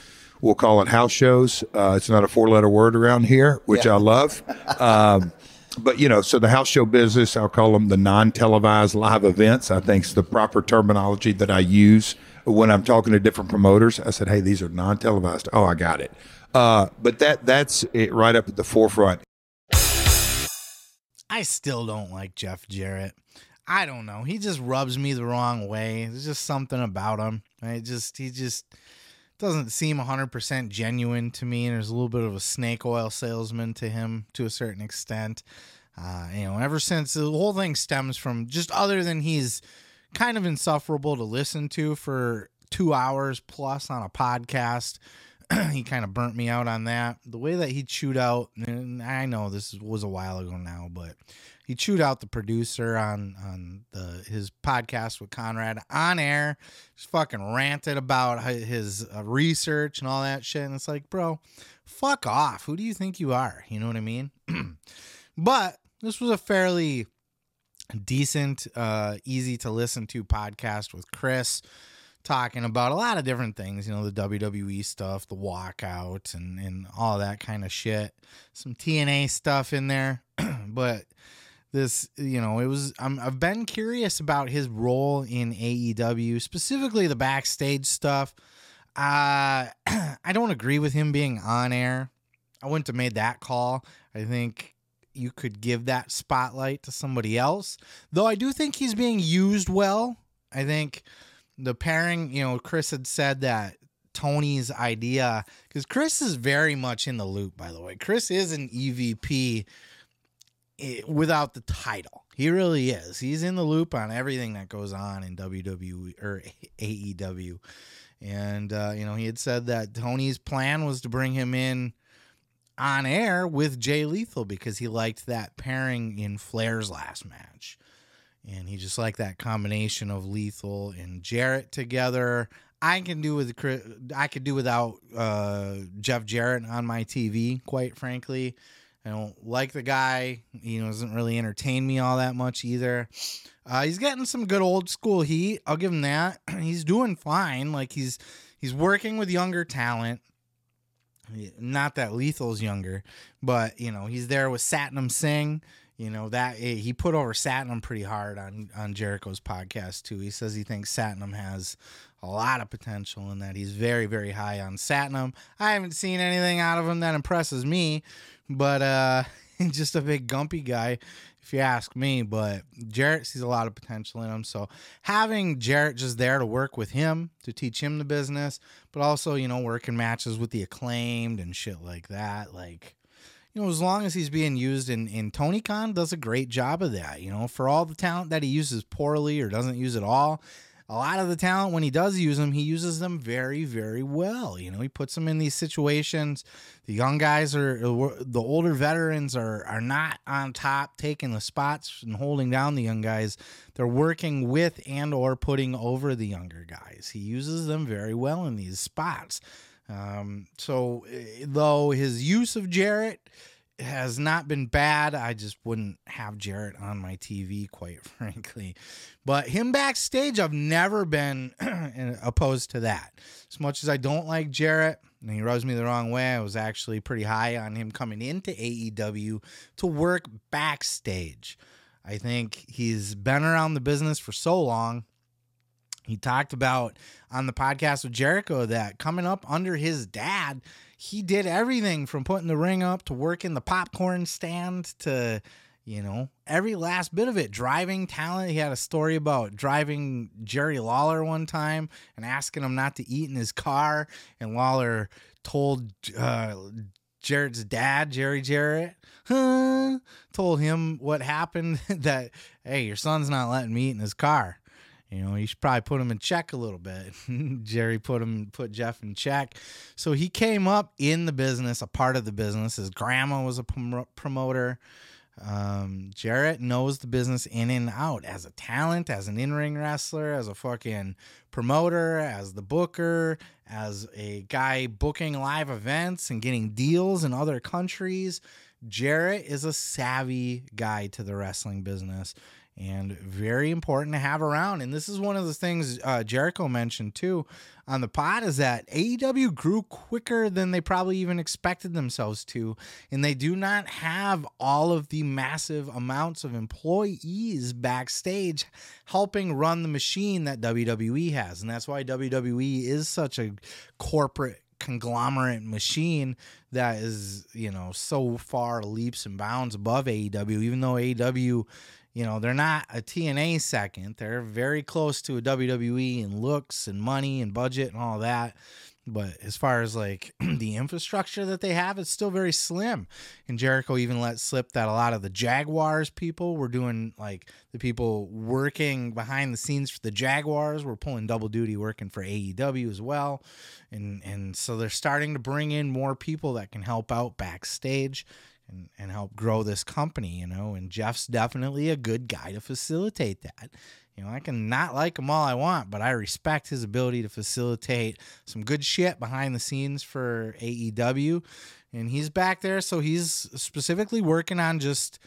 we'll call it house shows. Uh, it's not a four letter word around here, which yeah. I love. Um, but you know, so the house show business, I'll call them the non-televised live events. I think is the proper terminology that I use when I'm talking to different promoters. I said, "Hey, these are non-televised." Oh, I got it. Uh, but that that's it right up at the forefront. I still don't like Jeff Jarrett. I don't know. He just rubs me the wrong way. There's just something about him. I just he just doesn't seem 100% genuine to me. And there's a little bit of a snake oil salesman to him to a certain extent. Uh, you know, ever since the whole thing stems from just other than he's kind of insufferable to listen to for two hours plus on a podcast. he kind of burnt me out on that. The way that he chewed out, and I know this was a while ago now, but he chewed out the producer on on the his podcast with Conrad on air. Just fucking ranted about his uh, research and all that shit. And it's like, bro, fuck off. Who do you think you are? You know what I mean? but this was a fairly decent, uh, easy to listen to podcast with Chris talking about a lot of different things, you know, the WWE stuff, the walkout, and, and all that kind of shit. Some TNA stuff in there. but this, you know, it was, I'm, I've been curious about his role in AEW, specifically the backstage stuff. Uh, I don't agree with him being on air. I wouldn't have made that call. I think you could give that spotlight to somebody else. Though I do think he's being used well. I think the pairing, you know, Chris had said that Tony's idea because Chris is very much in the loop, by the way. Chris is an EVP eh, without the title. He really is. He's in the loop on everything that goes on in WWE or AEW. And, uh, you know, he had said that Tony's plan was to bring him in on air with Jay Lethal because he liked that pairing in Flair's last match. And he just liked that combination of Lethal and Jarrett together. I can do with I could do without uh, Jeff Jarrett on my TV, quite frankly. I don't like the guy. He doesn't really entertain me all that much either. Uh, he's getting some good old school heat. I'll give him that. he's doing fine. Like he's he's working with younger talent. Not that Lethal's younger, but you know he's there with Satnam Singh. You know that eh, he put over Satnam pretty hard on on Jericho's podcast too. He says he thinks Satnam has a lot of potential and that he's very very high on Satnam. I haven't seen anything out of him that impresses me, but uh just a big gumpy guy if you ask me, but Jarrett sees a lot of potential in him. So having Jarrett just there to work with him to teach him the business, but also, you know, working matches with the acclaimed and shit like that, like you know, as long as he's being used in, in Tony Khan does a great job of that, you know, for all the talent that he uses poorly or doesn't use at all, a lot of the talent when he does use them, he uses them very, very well. You know, he puts them in these situations. The young guys are uh, the older veterans are are not on top taking the spots and holding down the young guys. They're working with and or putting over the younger guys. He uses them very well in these spots. Um, so eh, though his use of Jarrett has not been bad. I just wouldn't have Jarrett on my TV, quite frankly. But him backstage, I've never been opposed to that. As much as I don't like Jarrett, and he rubs me the wrong way, I was actually pretty high on him coming into AEW to work backstage. I think he's been around the business for so long. He talked about on the podcast with Jericho that coming up under his dad, he did everything from putting the ring up to working the popcorn stand to you know every last bit of it. Driving talent. He had a story about driving jerry lawler one time and asking him not to eat in his car. And lawler told uh, Jarrett's dad, Jerry Jarrett, huh, told him what happened that, hey, your son's not letting me eat in his car. You know, you should probably put him in check a little bit. Jerry put him put Jeff in check. So he came up in the business, a part of the business. His grandma was a prom- promoter. Um, Jarrett knows the business in and out as a talent, as an in-ring wrestler, as a fucking promoter, as the booker, as a guy booking live events and getting deals in other countries. Jarrett is a savvy guy to the wrestling business and very important to have around. And this is one of the things uh, Jericho mentioned too on the pod is that AEW grew quicker than they probably even expected themselves to, and they do not have all of the massive amounts of employees backstage helping run the machine that WWE has, and that's why WWE is such a corporate conglomerate machine that is, you know, so far leaps and bounds above AEW, even though AEW you know, they're not a TNA second. They're very close to a WWE in looks and money and budget and all that. But as far as like the infrastructure that they have, it's still very slim. And Jericho even let slip that a lot of the Jaguars people were doing like the people working behind the scenes for the Jaguars were pulling double duty working for AEW as well. And and so they're starting to bring in more people that can help out backstage and, and help grow this company, you know. And Jeff's definitely a good guy to facilitate that. You know, I can not like him all I want, but I respect his ability to facilitate some good shit behind the scenes for AEW. And he's back there, so he's specifically working on just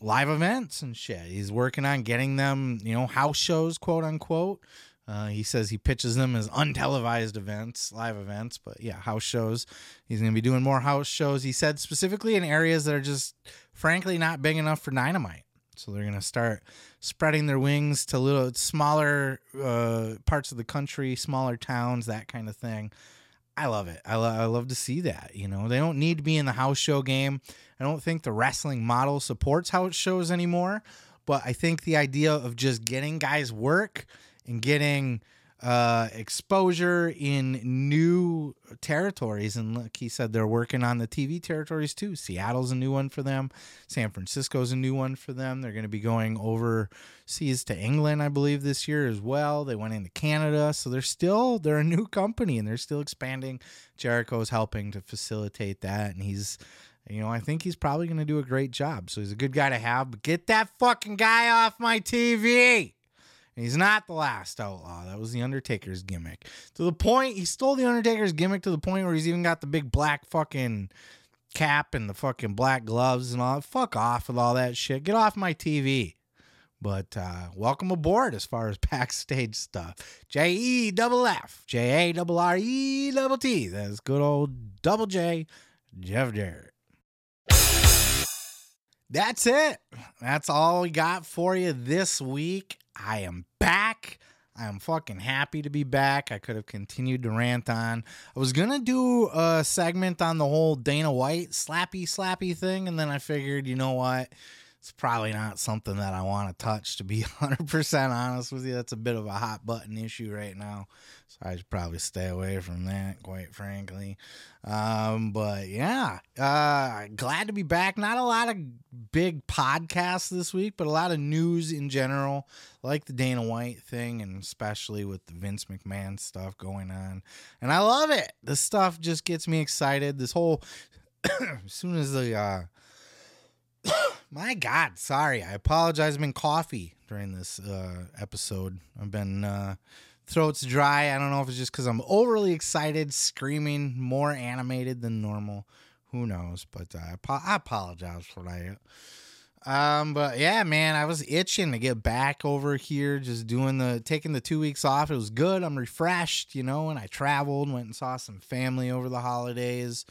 live events and shit. He's working on getting them, you know, house shows, quote unquote. Uh, he says he pitches them as untelevised events, live events, but yeah, house shows. He's going to be doing more house shows. He said specifically in areas that are just, frankly, not big enough for dynamite. So they're going to start spreading their wings to little smaller uh, parts of the country, smaller towns, that kind of thing. I love it. I, lo- I love to see that. You know, they don't need to be in the house show game. I don't think the wrestling model supports house shows anymore. But I think the idea of just getting guys work and getting uh, exposure in new territories. And like he said, they're working on the TV territories too. Seattle's a new one for them. San Francisco's a new one for them. They're going to be going overseas to England, I believe, this year as well. They went into Canada, so they're still they're a new company and they're still expanding. Jericho's helping to facilitate that, and he's. You know, I think he's probably going to do a great job. So he's a good guy to have. But get that fucking guy off my TV. And he's not the last outlaw. That was the Undertaker's gimmick. To the point, he stole the Undertaker's gimmick to the point where he's even got the big black fucking cap and the fucking black gloves and all. that. Fuck off with all that shit. Get off my TV. But uh, welcome aboard as far as backstage stuff. J E double F, J A double R E double T. That's good old double J, Jeff Jarrett. That's it. That's all we got for you this week. I am back. I am fucking happy to be back. I could have continued to rant on. I was going to do a segment on the whole Dana White slappy slappy thing, and then I figured, you know what? It's probably not something that I want to touch, to be 100% honest with you. That's a bit of a hot button issue right now. I should probably stay away from that, quite frankly. Um, but yeah, uh, glad to be back. Not a lot of big podcasts this week, but a lot of news in general, like the Dana White thing, and especially with the Vince McMahon stuff going on. And I love it. This stuff just gets me excited. This whole, as soon as the, uh, my God, sorry. I apologize. I've been coffee during this uh, episode. I've been uh, throat's dry. I don't know if it's just because I'm overly excited, screaming, more animated than normal. Who knows? But uh, I, apologize for that. Um, but yeah, man, I was itching to get back over here, just doing the taking the two weeks off. It was good. I'm refreshed, you know, and I traveled, went and saw some family over the holidays.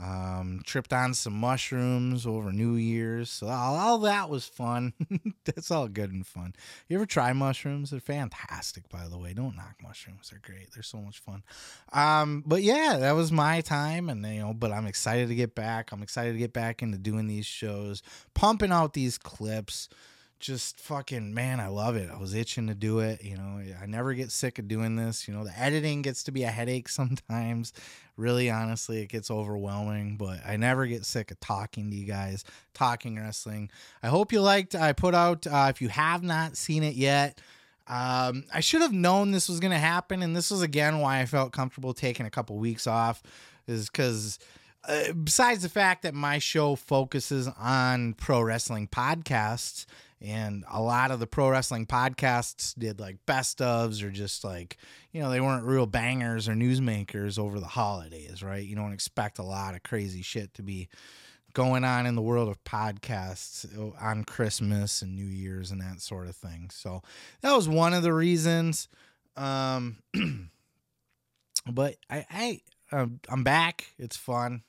Um, tripped on some mushrooms over New Year's. So all, all that was fun. That's all good and fun. You ever try mushrooms? They're fantastic, by the way. Don't knock mushrooms. They're great. They're so much fun. Um, but yeah, that was my time and you know, but I'm excited to get back. I'm excited to get back into doing these shows, pumping out these clips just fucking man, I love it. I was itching to do it. You know, I never get sick of doing this. You know, the editing gets to be a headache sometimes. Really, honestly, it gets overwhelming, but I never get sick of talking to you guys, talking wrestling. I hope you liked. I put out, uh, if you have not seen it yet, um, I should have known this was going to happen. And this was again why I felt comfortable taking a couple weeks off, is because. Uh, besides the fact that my show focuses on pro wrestling podcasts, and a lot of the pro wrestling podcasts did like best ofs or just like you know they weren't real bangers or newsmakers over the holidays right? You don't expect a lot of crazy shit to be going on in the world of podcasts uh, on christmas and new year's and that sort of thing. So that was one of the reasons um but i i um, i'm back. It's fun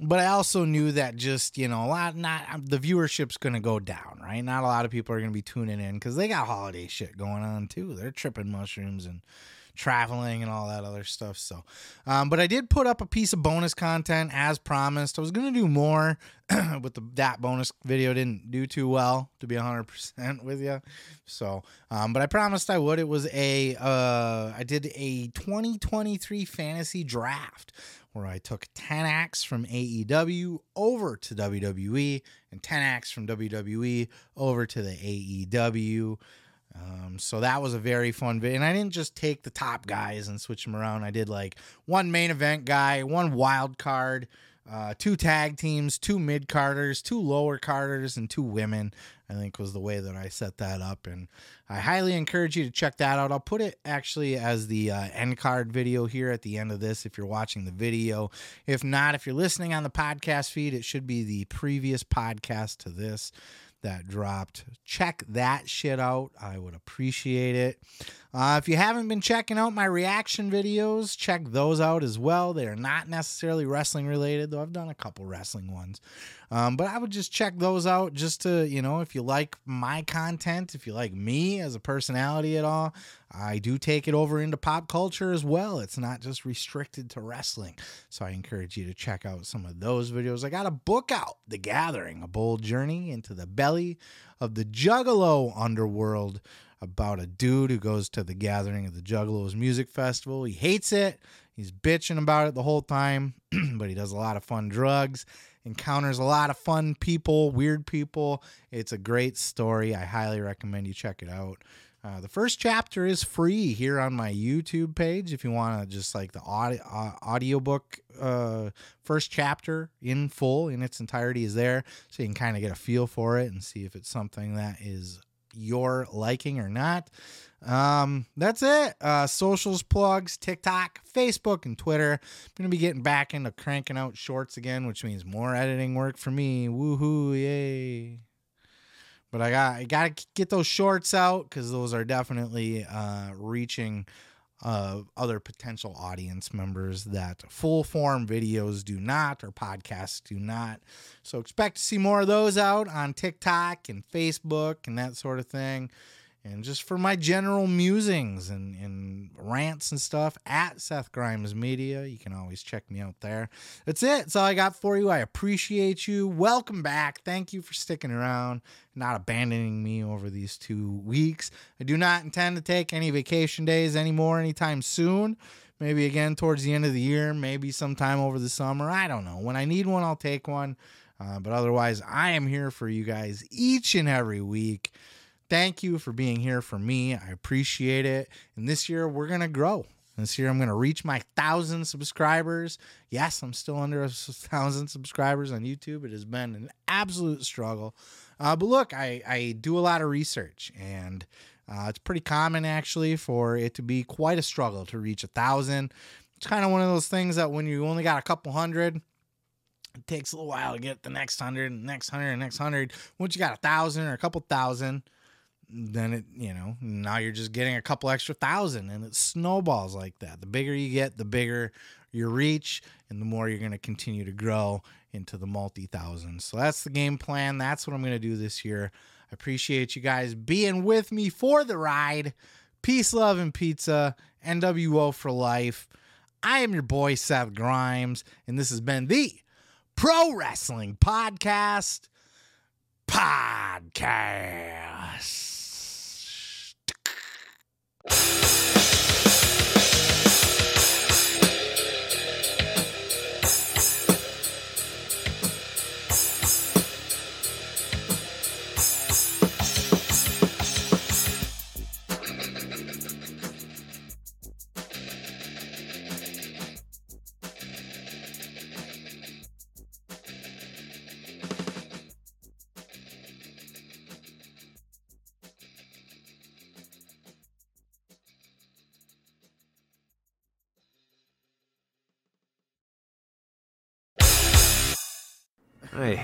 but I also knew that just you know a lot not the viewership's going to go down, right? Not a lot of people are going to be tuning in because they got holiday shit going on too. They're tripping mushrooms and traveling and all that other stuff. So, um, but I did put up a piece of bonus content as promised. I was to do more, but the that bonus video didn't do too well, to be 100% with you. So, um, but I promised I would. It was a, uh, I did a 2023 fantasy draft where I took 10 acts from AEW over to WWE and 10 acts from WWE over to the AEW. Um, so that was a very fun video. And I didn't just take the top guys and switch them around. I did like one main event guy, one wild card, uh, two tag teams, two mid carders, two lower carders, and two women. I think was the way that I set that up. And I highly encourage you to check that out. I'll put it actually as the uh, end card video here at the end of this if you're watching the video. If not, if you're listening on the podcast feed, it should be the previous podcast to this that dropped. Check that shit out. I would appreciate it. Uh, if you haven't been checking out my reaction videos, check those out as well. They are not necessarily wrestling related, though I've done a couple wrestling ones. Um, but I would just check those out just to, you know, if you like my content, if you like me as a personality at all, I do take it over into pop culture as well. It's not just restricted to wrestling. So I encourage you to check out some of those videos. I got a book out, The Gathering, a bold journey into the belly of the Juggalo underworld about a dude who goes to the gathering of the Juggalos Music Festival. He hates it. He's bitching about it the whole time, but he does a lot of fun drugs encounters a lot of fun people, weird people. It's a great story. I highly recommend you check it out. Uh, the first chapter is free here on my YouTube page if you want to just like the audio, uh, audiobook uh, first chapter in full in its entirety is there so you can kind of get a feel for it and see if it's something that is your liking or not. Um, that's it. Uh, socials plugs, TikTok, Facebook, and Twitter. I'm gonna be getting back into cranking out shorts again, which means more editing work for me. Woohoo! Yay! But I got I gotta get those shorts out because those are definitely uh, reaching uh, other potential audience members that full form videos do not or podcasts do not. So expect to see more of those out on TikTok and Facebook and that sort of thing and just for my general musings and, and rants and stuff at Seth Grimes Media. You can always check me out there. That's it. That's all I got for you. I appreciate you. Welcome back. Thank you for sticking around, not abandoning me over these two weeks. I do not intend to take any vacation days anymore anytime soon. Maybe again towards the end of the year, maybe sometime over the summer. I don't know. When I need one, I'll take one. Uh, but otherwise, I am here for you guys each and every week thank you for being here for me. I appreciate it. And this year we're going to grow. This year I'm going to reach my thousand subscribers. Yes, I'm still under a thousand subscribers on YouTube. It has been an absolute struggle. Uh, but look, I, I do a lot of research and uh, it's pretty common actually for it to be quite a struggle to reach a thousand. It's kind of one of those things that when you only got a couple hundred, it takes a little while to get the next hundred, and next hundred, and next hundred. Once you got a thousand or a couple thousand, then it you know now you're just getting a couple extra thousand and it snowballs like that. The bigger you get the bigger your reach and the more you're going to continue to grow into the multi thousands so that's the game plan. That's what i'm going to do this year. I appreciate you guys being with me for the ride. Peace love and pizza. Nwo for life. I am your boy seth grimes and this has been the pro wrestling podcast podcast I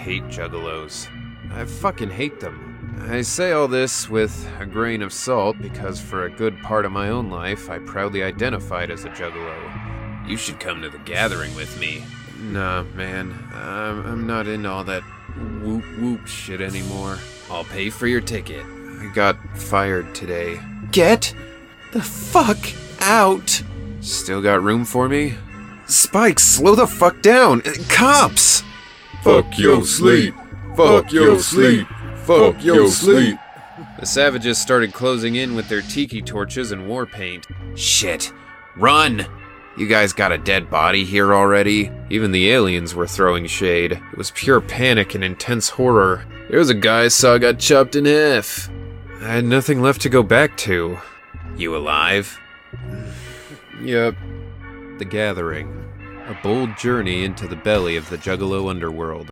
hate juggalos. I fucking hate them. I say all this with a grain of salt because for a good part of my own life, I proudly identified as a juggalo. You should come to the gathering with me. Nah, man, I'm, I'm not into all that whoop whoop shit anymore. I'll pay for your ticket. I got fired today. Get the fuck out! Still got room for me? Spike, slow the fuck down! Uh, cops! Fuck your sleep. Fuck your sleep. Fuck your sleep. The savages started closing in with their tiki torches and war paint. Shit. Run! You guys got a dead body here already? Even the aliens were throwing shade. It was pure panic and intense horror. There was a guy I saw got chopped in half. I had nothing left to go back to. You alive? yep. The Gathering. A bold journey into the belly of the Juggalo underworld.